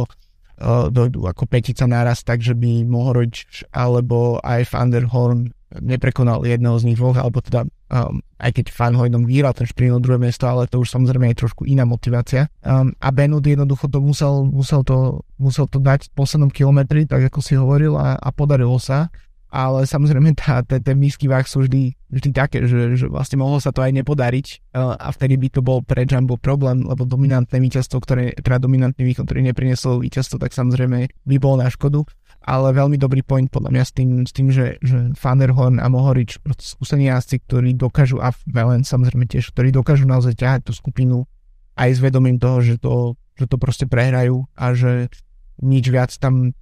A: uh, dojdu ako petica naraz, takže by Mohorič alebo aj Van der Horn neprekonal jedného z nich dvoch, alebo teda um, aj keď Fan Hojdom vyhral ten šprint druhé miesto, ale to už samozrejme je trošku iná motivácia. Um, a Benut jednoducho to musel, musel, to, musel to dať v poslednom kilometri, tak ako si hovoril, a, a podarilo sa ale samozrejme tá, tá, ten nízky váh sú vždy, vždy také, že, že vlastne mohlo sa to aj nepodariť uh, a vtedy by to bol pre Jumbo problém, lebo dominantné víťazstvo, ktoré, teda dominantný výkon, ktorý nepriniesol víťazstvo, tak samozrejme by bol na škodu, ale veľmi dobrý point podľa mňa s tým, s tým že, že Fanderhorn a Mohorič, skúsení jazdci, ktorí dokážu, a Velen samozrejme tiež, ktorí dokážu naozaj ťahať tú skupinu aj s vedomím toho, že to, že to proste prehrajú a že nič viac tam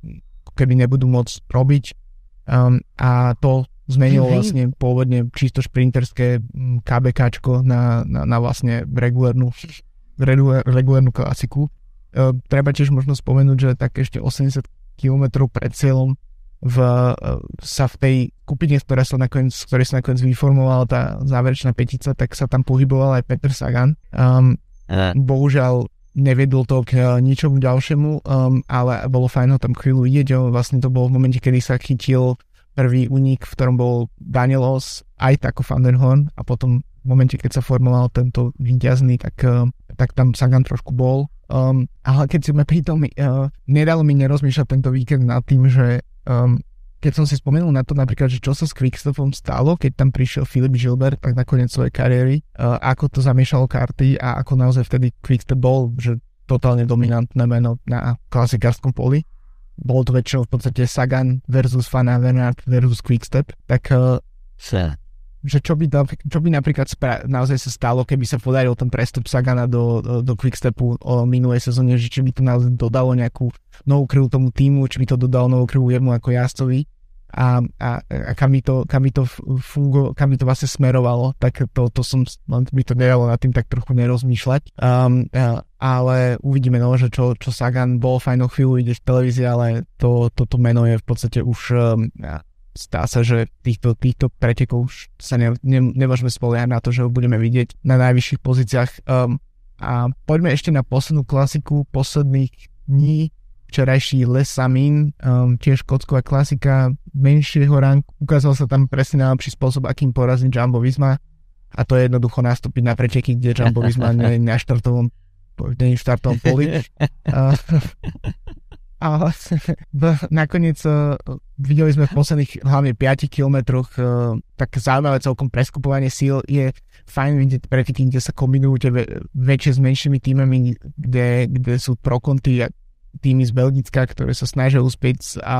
A: keby nebudú môcť robiť Um, a to zmenilo vlastne pôvodne čisto šprinterské mm, KBKčko na, na, na vlastne regulárnu, regulárnu klasiku. Uh, treba tiež možno spomenúť, že tak ešte 80 km pred cieľom v, uh, sa v tej kupine, ktorá sa nakoniec, ktorej sa nakoniec vyformovala tá záverečná petica, tak sa tam pohyboval aj Peter Sagan. Um, bohužiaľ neviedol to k uh, ničomu ďalšiemu, um, ale bolo fajn ho tam chvíľu vidieť. Vlastne to bolo v momente, kedy sa chytil prvý únik, v ktorom bol Danielos aj tako Van den Horn a potom v momente, keď sa formoval tento víťazný, tak, uh, tak tam Sagan trošku bol. Um, ale keď si pri tom, uh, nedalo mi nerozmýšľať tento víkend nad tým, že um, keď som si spomenul na to napríklad, že čo sa s Quickstepom stalo, keď tam prišiel Filip Gilbert tak nakoniec svojej kariéry, uh, ako to zamiešalo karty a ako naozaj vtedy Quickstep bol, že totálne dominantné meno na klasikárskom poli. Bolo to väčšinou v podstate Sagan versus Van Avermaet versus Quickstep, tak uh, že čo by, čo by napríklad spra- naozaj sa stalo, keby sa podaril ten prestup Sagana do, do, do Quickstepu o minulej sezóne, že či by to naozaj dodalo nejakú novú krv tomu týmu, či by to dodalo novú krv jemu ako jazdovi a, a, a kam, by to, kam, by to fungo, kam by to vlastne smerovalo, tak to, to som, by to nedalo nad tým tak trochu nerozmýšľať. Um, ale uvidíme, no, že čo, čo Sagan bol fajnú chvíľu ide v televízii, ale to, toto meno je v podstate už um, stá sa, že týchto, týchto pretekov už sa ne, ne, nemôžeme spoliehať na to, že ho budeme vidieť na najvyšších pozíciách. Um, a poďme ešte na poslednú klasiku posledných dní včerajší Les Samin, um, tiež kocková klasika menšieho ranku. Ukázal sa tam presne najlepší spôsob, akým poraziť Jumbo Visma a to je jednoducho nastúpiť na preteky, kde Jumbo Visma nie je na štartovom, nie štartovom poli. Uh, a nakoniec uh, videli sme v posledných hlavne 5 kilometroch uh, tak zaujímavé celkom preskupovanie síl. Je fajn vidieť preteky, kde sa kombinujú tie väčšie s menšími týmami, kde, kde sú prokonty týmy z Belgicka, ktoré sa snažia uspieť a, a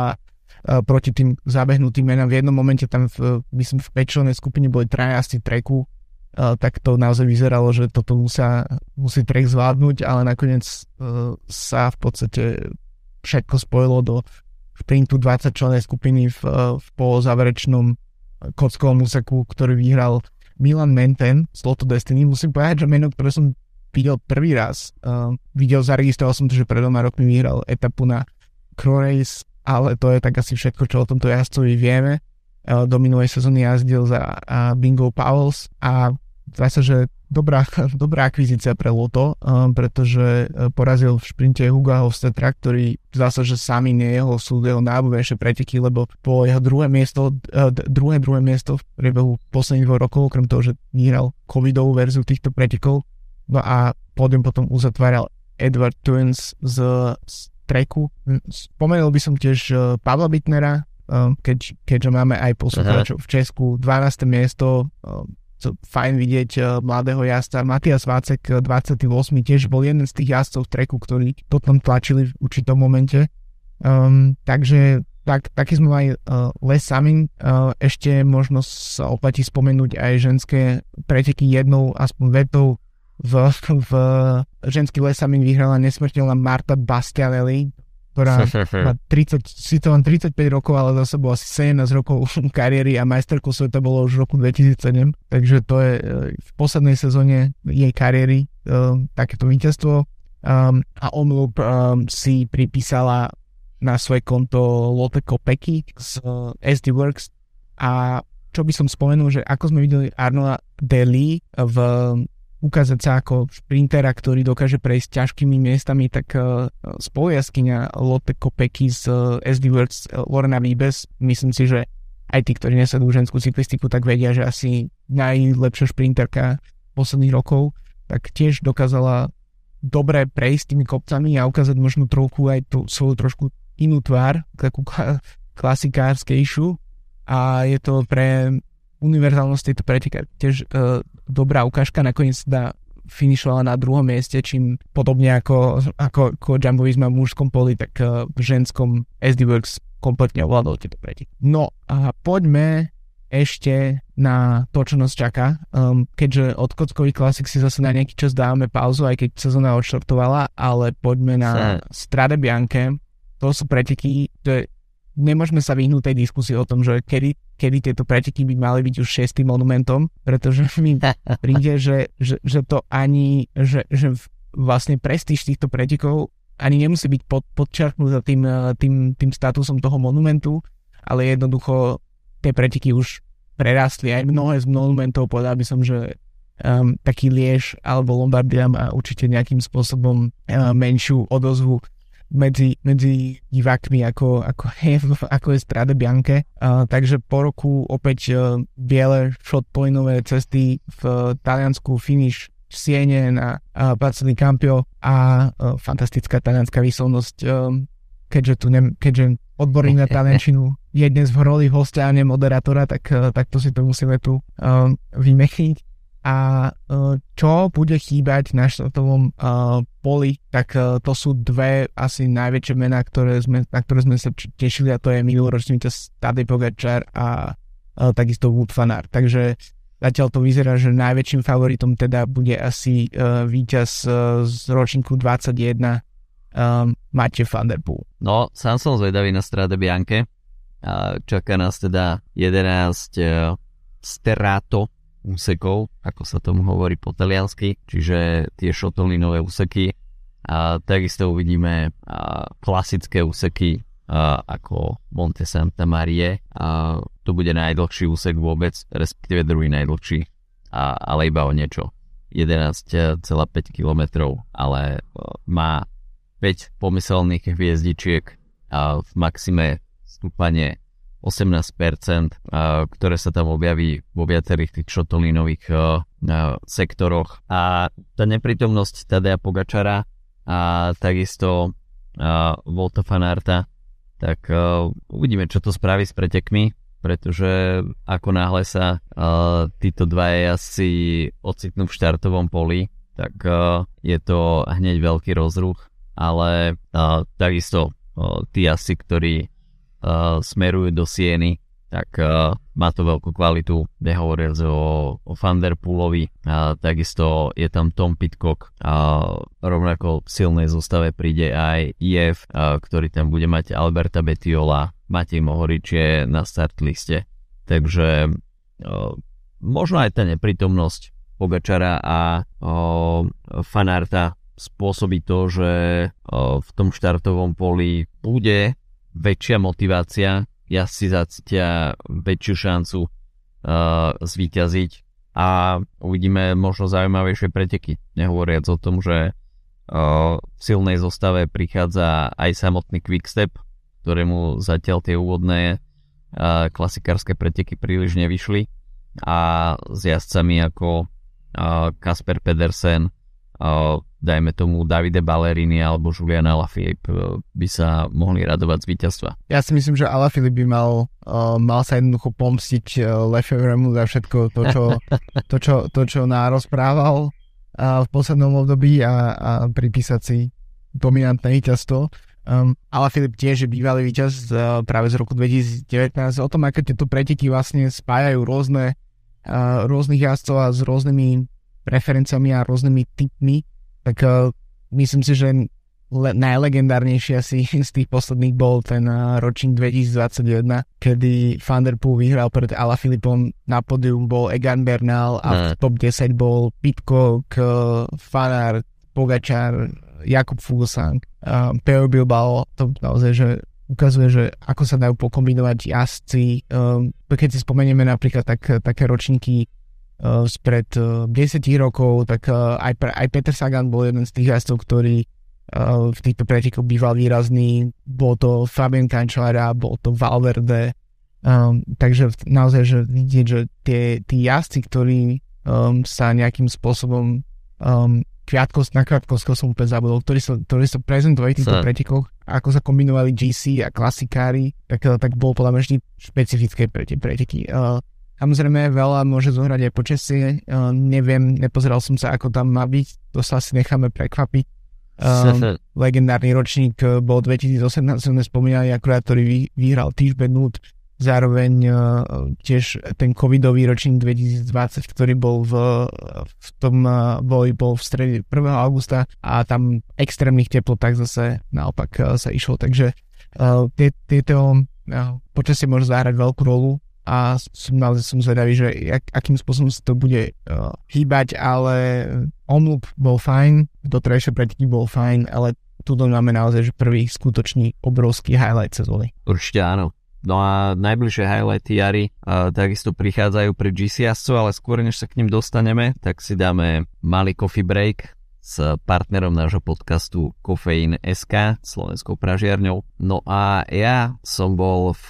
A: proti tým zabehnutým menám. V jednom momente tam, v, myslím, v pečlenej skupine boli trajasti treku, a, tak to naozaj vyzeralo, že toto musia, musí trek zvládnuť, ale nakoniec a, sa v podstate všetko spojilo do sprintu 20 členej skupiny v, v polozáverečnom kockovom úseku, ktorý vyhral Milan Menten z Lotto Destiny. Musím povedať, že meno, ktoré som videl prvý raz. Uh, videl, zaregistroval som to, že pred dvoma rokmi vyhral etapu na Crow Race, ale to je tak asi všetko, čo o tomto jazdcovi vieme. Uh, do minulej sezóny jazdil za uh, Bingo Powells a zdá sa, že dobrá, dobrá akvizícia pre Loto, um, pretože uh, porazil v šprinte Huga Hofstetra, ktorý zdá sa, že sami nie jeho sú jeho najobľúbenejšie preteky, lebo po jeho druhé miesto, uh, druhé, druhé miesto v priebehu posledných dvoch rokov, okrem toho, že vyhral covidovú verziu týchto pretekov, No a pódium potom uzatváral Edward Twins z, z treku. Spomenul by som tiež Pavla Bitnera, keď, keďže máme aj poslucháčov v Česku. 12. miesto, fajn vidieť uh, mladého jazda. Matias Vácek, 28. tiež bol jeden z tých jazdcov v treku, ktorí to tam tlačili v určitom momente. Um, takže tak, taký sme mali uh, Les Samin. Uh, ešte možno sa oplatí spomenúť aj ženské preteky jednou aspoň vetou v, v ženský lesamin vyhrala nesmrteľná Marta Bastianelli, ktorá má 30, síce len 35 rokov, ale za sebou asi 17 rokov kariéry a majsterkou sveta bolo už v roku 2007, takže to je e, v poslednej sezóne jej kariéry uh, takéto víťazstvo. Um, a omlup um, si pripísala na svoje konto Lotte Kopecky z uh, SD Works. A čo by som spomenul, že ako sme videli Arnola Deli v ukázať sa ako sprintera, ktorý dokáže prejsť ťažkými miestami, tak uh, spolujaskyňa Lotte Kopecky z uh, SD Works uh, Lorena Vibes, myslím si, že aj tí, ktorí nesledujú ženskú cyklistiku, tak vedia, že asi najlepšia šprinterka posledných rokov, tak tiež dokázala dobre prejsť tými kopcami a ukázať možno trochu aj tú svoju trošku inú tvár, takú klasikárskejšiu a je to pre univerzálnosť tejto preteky tiež uh, dobrá ukážka, nakoniec dá finišovala na druhom mieste, čím podobne ako, ako, ako Jumbo Visma v mužskom poli, tak uh, v ženskom SD Works kompletne ovládol tieto preteky. No a poďme ešte na to, čo nás čaká. Um, keďže od kockových klasik si zase na nejaký čas dávame pauzu, aj keď sezóna odštartovala, ale poďme na Strade Bianche. To sú preteky, to je nemôžeme sa vyhnúť tej diskusii o tom, že kedy, kedy tieto preteky by mali byť už šestým monumentom, pretože mi príde, že, že, že to ani, že, že vlastne prestíž týchto pretekov ani nemusí byť pod, podčarknutá tým, tým, tým statusom toho monumentu, ale jednoducho tie preteky už prerastli aj mnohé z monumentov, povedal by som, že um, taký Liež alebo Lombardia má určite nejakým spôsobom uh, menšiu odozvu medzi, medzi divákmi ako, ako, ako je Strade Bianche. Uh, takže po roku opäť uh, biele shotpointové cesty v uh, Taliansku finish Siene na uh, Placení Campio a uh, fantastická talianská výslovnosť, uh, keďže tu ne, keďže odborník na taliančinu je dnes v roli hostia a moderátora, tak, uh, tak to si to musíme tu uh, vymechniť a e, čo bude chýbať na štartovom uh, poli, tak uh, to sú dve asi najväčšie mená, ktoré sme, na ktoré sme sa tešili a to je minuloročný víťaz Tadej Pogačar a takisto Wood Fanart. Takže zatiaľ to vyzerá, že najväčším favoritom teda bude asi víťaz z ročníku 21 um, Matej van.
B: No, sám som zvedavý na Strade Bianche. Čaká nás teda 11 uh, Sterato úsekov, ako sa tomu hovorí po taliansky, čiže tie šotolinové úseky. A takisto uvidíme a, klasické úseky a, ako Monte Santa Marie. A to bude najdlhší úsek vôbec, respektíve druhý najdlhší, a, ale iba o niečo. 11,5 km, ale má 5 pomyselných hviezdičiek a v maxime stúpanie 18%, ktoré sa tam objaví vo viacerých tých šotolínových sektoroch. A tá neprítomnosť Tadea Pogačara a takisto Volta Fanarta, tak uvidíme, čo to spraví s pretekmi, pretože ako náhle sa títo dva asi ocitnú v štartovom poli, tak je to hneď veľký rozruch, ale takisto tí asi, ktorí uh, smerujú do Sieny, tak uh, má to veľkú kvalitu, nehovoriac o, o Vanderpoolovi, a takisto je tam Tom Pitcock a rovnako v silnej zostave príde aj IF, a, ktorý tam bude mať Alberta Betiola, Matej Mohorič je na start liste, takže uh, možno aj tá neprítomnosť Pogačara a uh, Fanarta spôsobí to, že uh, v tom štartovom poli bude väčšia motivácia, si zacítia väčšiu šancu uh, zvíťaziť a uvidíme možno zaujímavejšie preteky. Nehovoriac o tom, že uh, v silnej zostave prichádza aj samotný Quickstep, ktorému zatiaľ tie úvodné uh, klasikárske preteky príliš nevyšli a s jazdcami ako uh, Kasper Pedersen, dajme tomu Davide Ballerini alebo Julian Alaphilippe e, by sa mohli radovať z víťazstva.
A: Ja si myslím, že Alaphilippe by mal, uh, mal sa jednoducho pomstiť uh, Lefevremu za všetko to, čo, to, čo, to, čo nározprával uh, v poslednom období a, a pripísať si dominantné víťazstvo. Um, Alaphilippe tiež je bývalý víťaz uh, práve z roku 2019. O tom, aké tieto preteky vlastne spájajú rôzne, uh, rôznych jazdcov a s rôznymi preferenciami a rôznymi typmi, tak uh, myslím si, že le- najlegendárnejší asi z tých posledných bol ten uh, ročník 2021, kedy Van Der Poel vyhral pred Ala Filipom, na podium bol Egan Bernal a v top 10 bol Pitcock, uh, Fanart, Pogačar, Jakub Fuglsang, uh, Peo Bilbao, to naozaj, že ukazuje, že ako sa dajú pokombinovať jazdci. Um, keď si spomenieme napríklad tak, také ročníky spred uh, 10 rokov, tak uh, aj, aj Peter Sagan bol jeden z tých jazdcov, ktorý v týchto pretekoch býval výrazný. Bol to Fabian Cancellara, bol to Valverde. Um, takže naozaj, že vidieť, že tie, tí jazdci, ktorí um, sa nejakým spôsobom um, Kviatkos, na Kviatkovského som úplne zabudol, ktorí sa, ktorí sa prezentovali v týchto pretekoch, ako sa kombinovali GC a klasikári, tak, eh, tak bolo podľa mňa vždy špecifické pre tie preteky. Uh, samozrejme, veľa môže zohrať aj počasie, uh, neviem, nepozeral som sa, ako tam má byť, to sa asi necháme prekvapiť. Um, legendárny ročník bol 2018, sme spomínali, akurát, ktorý vy, vyhral Týž Benút, zároveň uh, tiež ten covidový ročník 2020, ktorý bol v, v tom uh, boji bol v strede 1. augusta a tam extrémnych teplotách zase naopak uh, sa išlo, takže uh, tieto uh, počasie môže zahrať veľkú rolu a som naozaj som zvedavý, že jak, akým spôsobom sa to bude uh, hýbať, ale omlup bol fajn, doterajšie preteky bol fajn, ale tu máme naozaj že prvý skutočný obrovský highlight sezóny.
B: Určite áno. No a najbližšie highlighty jary uh, takisto prichádzajú pri GCS, ale skôr než sa k ním dostaneme, tak si dáme malý coffee break s partnerom nášho podcastu Kofeín SK, slovenskou pražiarňou. No a ja som bol v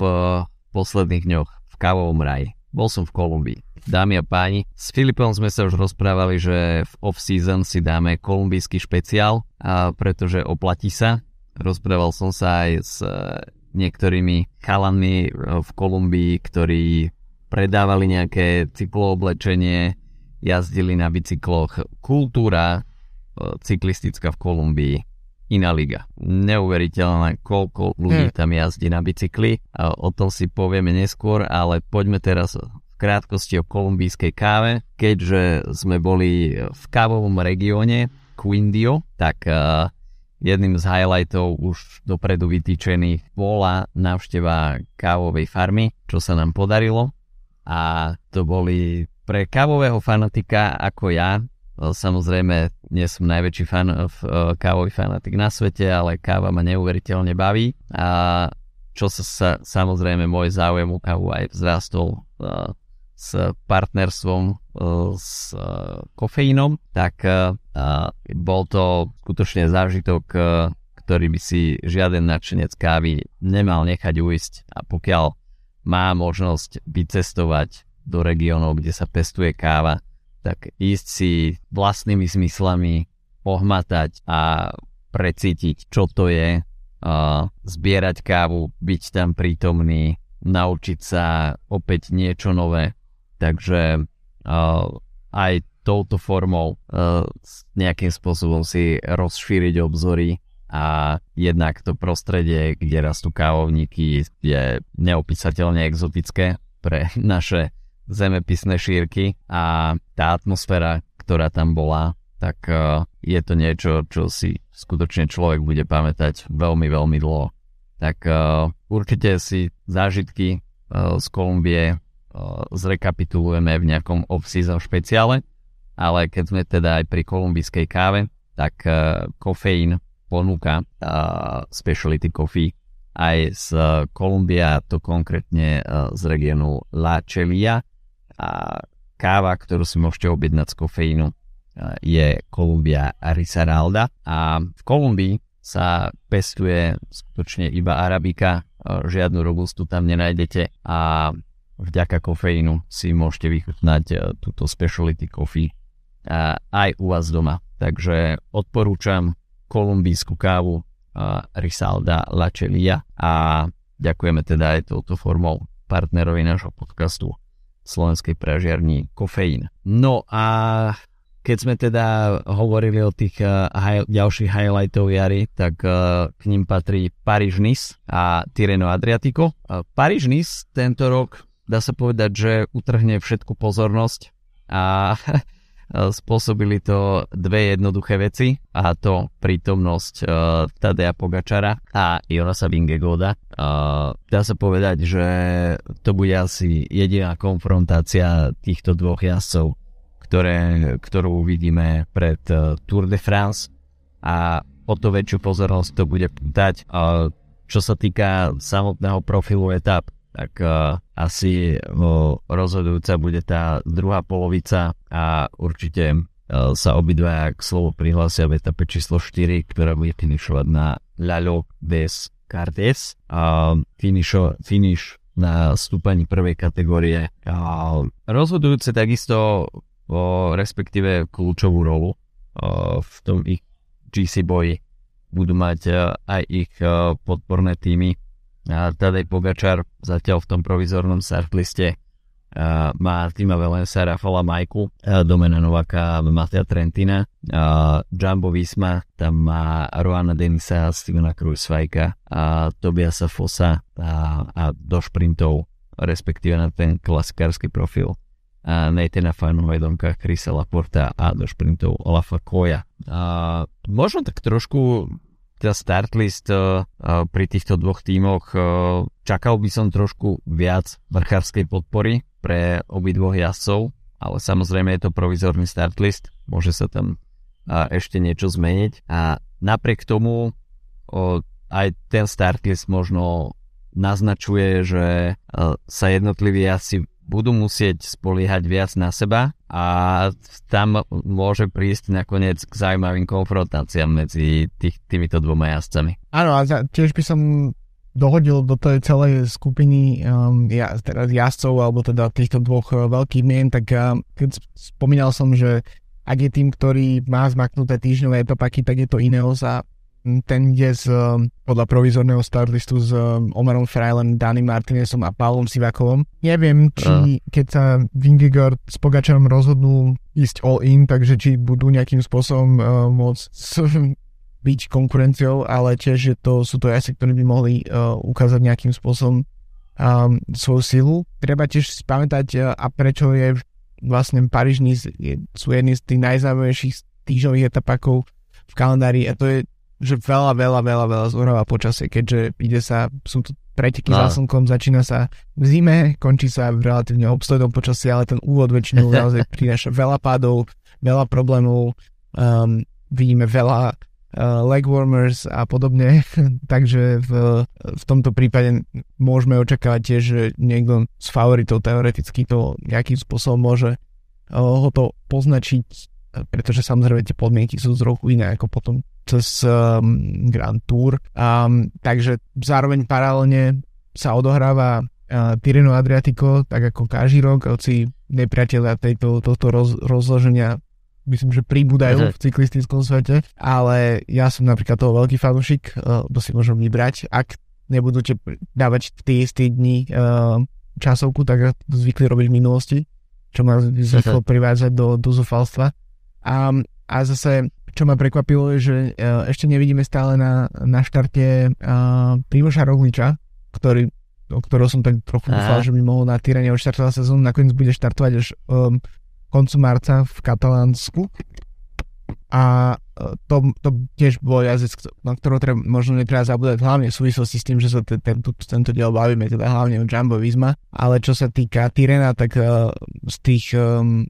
B: posledných dňoch kávovom raji. Bol som v Kolumbii. Dámy a páni, s Filipom sme sa už rozprávali, že v off-season si dáme kolumbijský špeciál, a pretože oplatí sa. Rozprával som sa aj s niektorými chalanmi e, v Kolumbii, ktorí predávali nejaké cyklooblečenie, jazdili na bicykloch. Kultúra e, cyklistická v Kolumbii iná liga. Neuveriteľné, koľko ľudí hmm. tam jazdí na bicykli. A o tom si povieme neskôr, ale poďme teraz v krátkosti o kolumbijskej káve. Keďže sme boli v kávovom regióne Quindio, tak uh, Jedným z highlightov už dopredu vytýčených bola návšteva kávovej farmy, čo sa nám podarilo. A to boli pre kávového fanatika ako ja, samozrejme nie som najväčší fan, kávový fanatik na svete, ale káva ma neuveriteľne baví. A čo sa, sa samozrejme môj záujem o kávu aj vzrastol s partnerstvom e, s e, kofeínom, tak bol to skutočne zážitok, ktorý by si žiaden nadšenec kávy nemal nechať ujsť. A pokiaľ má možnosť vycestovať do regiónov, kde sa pestuje káva, tak ísť si vlastnými zmyslami pohmatať a precítiť, čo to je, zbierať kávu, byť tam prítomný, naučiť sa opäť niečo nové. Takže aj touto formou nejakým spôsobom si rozšíriť obzory a jednak to prostredie, kde rastú kávovníky je neopísateľne exotické pre naše zemepisné šírky a tá atmosféra, ktorá tam bola, tak uh, je to niečo, čo si skutočne človek bude pamätať veľmi, veľmi dlho. Tak uh, určite si zážitky uh, z Kolumbie zrekapitulujeme v nejakom off-season špeciále, ale keď sme teda aj pri kolumbijskej káve, tak kofeín ponúka speciality coffee aj z Kolumbia, to konkrétne z regionu La Chelia a káva, ktorú si môžete objednať z kofeínu je Kolumbia Risaralda a v Kolumbii sa pestuje skutočne iba arabika, žiadnu robustu tam nenájdete a vďaka kofeínu si môžete vychutnať e, túto speciality coffee aj u vás doma. Takže odporúčam kolumbijskú kávu Risalda Lachelia a ďakujeme teda aj touto formou partnerovi nášho podcastu slovenskej pražiarni Kofeín. No a keď sme teda hovorili o tých uh, high, ďalších highlightov jary, tak uh, k ním patrí Paríž-Nice a Tireno Adriatico. Uh, Paríž-Nice tento rok dá sa povedať, že utrhne všetku pozornosť a spôsobili to dve jednoduché veci a to prítomnosť uh, Tadea Pogačara a Jonasa Vingegoda. Uh, dá sa povedať, že to bude asi jediná konfrontácia týchto dvoch jazdcov, ktoré, ktorú uvidíme pred Tour de France a o to väčšiu pozornosť to bude dať. Čo sa týka samotného profilu etap, tak uh, asi uh, rozhodujúca bude tá druhá polovica a určite uh, sa obidvaja k slovu prihlásia v etape číslo 4, ktorá bude finišovať na Lalo des Cartes. Uh, finišo, finish na stúpaní prvej kategórie. Uh, rozhodujúce takisto, uh, respektíve kľúčovú rolu uh, v tom ich GC boji budú mať e, aj ich e, podporné týmy. Tadej Pogačar zatiaľ v tom provizornom startliste e, má týma Velensa, Rafala Majku, Domena Novaka, Matea Trentina, Jumbo Visma, tam má Roana Denisa, Stevena Krujsvajka, Tobiasa Fossa a, a do šprintov, respektíve na ten klasikársky profil a Nathana Fanhojdonka, Chrisa Laporta a do šprintov Olafa Koja. A možno tak trošku teda start list uh, pri týchto dvoch tímoch uh, čakal by som trošku viac vrchárskej podpory pre obidvoch jazdcov, ale samozrejme je to provizorný start list, môže sa tam uh, ešte niečo zmeniť. A napriek tomu aj ten start list možno naznačuje, že sa jednotliví jazdci budú musieť spoliehať viac na seba a tam môže prísť nakoniec k zaujímavým konfrontáciám medzi tých, týmito dvoma jazdcami.
A: Áno, a tiež by som dohodil do tej celej skupiny um, ja, teda jazdcov alebo teda týchto dvoch uh, veľkých mien, tak uh, keď spomínal som, že ak je tým, ktorý má zmaknuté týždňové etopaky, tak je to Ineos a ten ide z, podľa provizorného startlistu s um, Omarom Frejlem, Danny Martinezom a Pavlom Sivakovom. Neviem, či keď sa Vingegaard s Pogačarom rozhodnú ísť all in, takže či budú nejakým spôsobom uh, môcť byť konkurenciou, ale tiež že to sú to asi, ktorí by mohli uh, ukázať nejakým spôsobom um, svoju silu. Treba tiež spamätať, uh, a prečo je vlastne Paríž sú jedni z tých najzaujímavejších týždňových etapakov v kalendári a to je že veľa, veľa, veľa, veľa zúrava počasie, keďže ide sa, sú tu preteky no. za slnkom, začína sa v zime, končí sa v relatívne obstojnom počasí, ale ten úvod väčšinou naozaj prináša veľa pádov, veľa problémov, um, vidíme veľa uh, legwarmers a podobne, takže v, v tomto prípade môžeme očakávať tiež, že niekto z favoritov teoreticky to nejakým spôsobom môže uh, ho to poznačiť, pretože samozrejme tie podmienky sú trochu iné ako potom cez um, Grand Tour. Um, takže zároveň paralelne sa odohráva uh, Tireno Adriatico, tak ako každý rok, hoci nepriatelia tejto, tohto roz, rozloženia myslím, že pribúdajú v cyklistickom svete, ale ja som napríklad toho veľký fanúšik, uh, to si môžem vybrať. Ak nebudú dávať v tie isté dni uh, časovku, tak zvykli robiť v minulosti, čo ma zvyklo privádzať do, do zúfalstva. A, a zase čo ma prekvapilo je, že uh, ešte nevidíme stále na, na štarte uh, Primoša Rogliča, ktorý, o ktorého som tak trochu dúfal, že by mohol na Tyrene odštartovať sezónu, nakoniec bude štartovať až um, koncu marca v Katalánsku. A to, to tiež bol jazdec, na ktorého treba, možno netreba zabúdať, hlavne v súvislosti s tým, že sa tento, tento diel bavíme, teda hlavne o Jumbo Visma, ale čo sa týka Tyrena, tak uh, z tých um,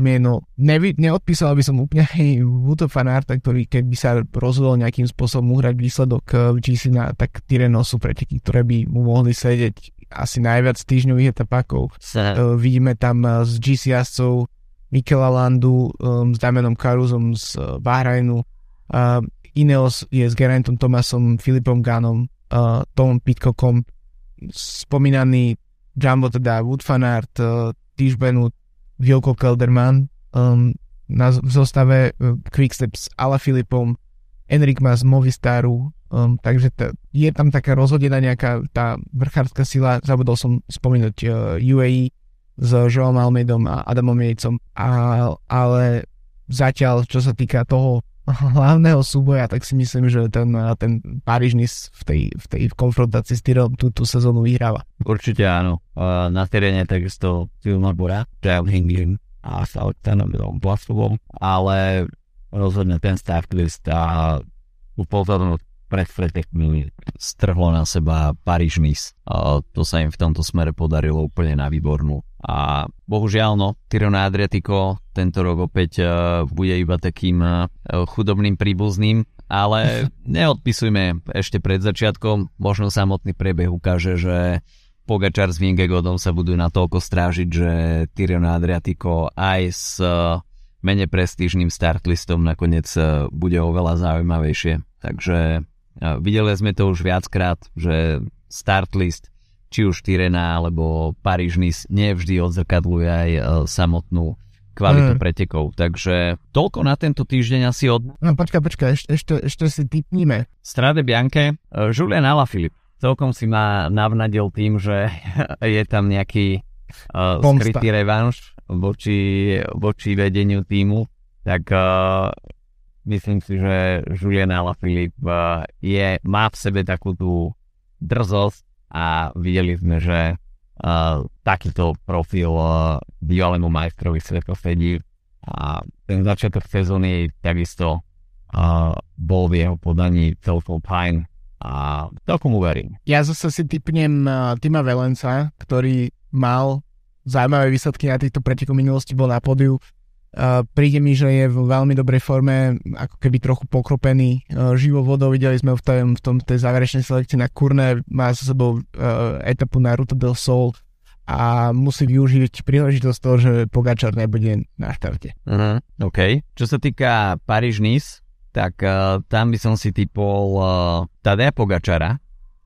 A: mien, no nevy, neodpísal by som úplne aj Vuto Fanarta, ktorý by sa rozhodol nejakým spôsobom uhrať výsledok v eh, GC na tak Tireno sú preteky, ktoré by mu mohli sedieť asi najviac týždňových etapákov. Uh, vidíme tam uh, s GC jazdcov Mikela Landu um, s Damianom Karuzom z uh, Bahrajnu. Uh, Ineos je s Gerantom Tomasom, Filipom Ganom, uh, Tomom Pitcockom, spomínaný Jumbo teda Wood Fanart, uh, Tišbenu, Vilko Kelderman um, na, v zostave uh, Quickstep s Ala Filipom, Enrik má z Movistaru, um, takže t- je tam taká rozhodená nejaká tá vrchárska sila, zabudol som spomínať uh, UAE s João Almeidom a Adamom Jejcom, ale zatiaľ, čo sa týka toho hlavného súboja, tak si myslím, že ten, ten Parížnis v tej, v tej konfrontácii s Tyrelom tú, tú sezónu vyhráva.
B: Určite áno. Na teréne takisto Tilma Bora,
C: a s Alexandrom Vlasovom, ale rozhodne ten list a upozornosť pred pretekmi
B: strhlo na seba Paríž Nice. To sa im v tomto smere podarilo úplne na výbornú. A bohužiaľ, no, Tirona Adriatico tento rok opäť uh, bude iba takým uh, chudobným príbuzným, ale neodpisujme ešte pred začiatkom. Možno samotný priebeh ukáže, že Pogačar s Vingegodom sa budú natoľko strážiť, že Tirona Adriatico aj s uh, menej prestížným startlistom nakoniec bude oveľa zaujímavejšie. Takže Videli sme to už viackrát, že start list či už Tyrena alebo Paríž Nice nevždy odzrkadluje aj e, samotnú kvalitu mm. pretekov. Takže toľko na tento týždeň asi od...
A: No počkaj, počkaj, ešte, ešte, ešte si typníme.
B: Strade Bianche, uh, Julian Alaphilippe. Celkom si ma navnadil tým, že je tam nejaký uh, skrytý revanš voči, voči vedeniu týmu. Tak uh, myslím si, že Julien Alaphilippe uh, je, má v sebe takú tú drzosť a videli sme, že uh, takýto profil uh, bývalému majstrovi sveta sedí a ten začiatok sezóny takisto uh, bol v jeho podaní celkom fajn a celkom uverím.
A: Ja zase si typnem uh, Tima Velenca, ktorý mal zaujímavé výsledky na týchto pretekoch minulosti, bol na podiu Uh, príde mi, že je v veľmi dobrej forme, ako keby trochu pokropený uh, živou vodou. Videli sme v, tom, v tom tej záverečnej selekcii na Kurne, má za sebou uh, etapu na Ruta del Sol a musí využiť príležitosť toho, že Pogačar nebude na štarte.
B: Uh-huh, OK. Čo sa týka Paríž-Nice, tak uh, tam by som si typol uh, Tadea Pogačara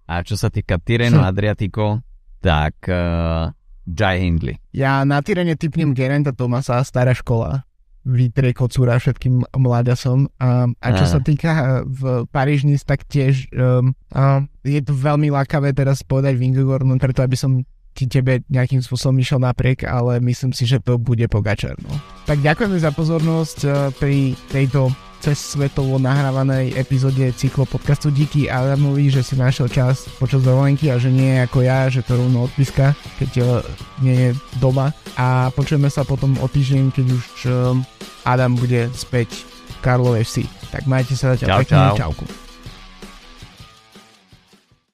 B: a čo sa týka Tireno hm. Adriatico, tak uh, Jai Hindley.
A: Ja na Tyrene typnem Gerenta Tomasa, stará škola. Vytrie kocúra všetkým mladasom. Um, a čo Aha. sa týka uh, v Parížnic, tak tiež um, um, je to veľmi lákavé teraz povedať Vingegor, no preto aby som ti tebe nejakým spôsobom išiel napriek, ale myslím si, že to bude Pogačar. No. Tak ďakujeme za pozornosť uh, pri tejto cez svetovo nahrávanej epizóde cyklo podcastu Díky Adamovi, že si našiel čas počas dovolenky a že nie ako ja, že to rovno odpiska, keď nie je doma. A počujeme sa potom o týždeň, keď už um, Adam bude späť v Karlo FC. Tak majte sa zatiaľ
B: čau,
A: pekne,
B: čau.
A: čauku.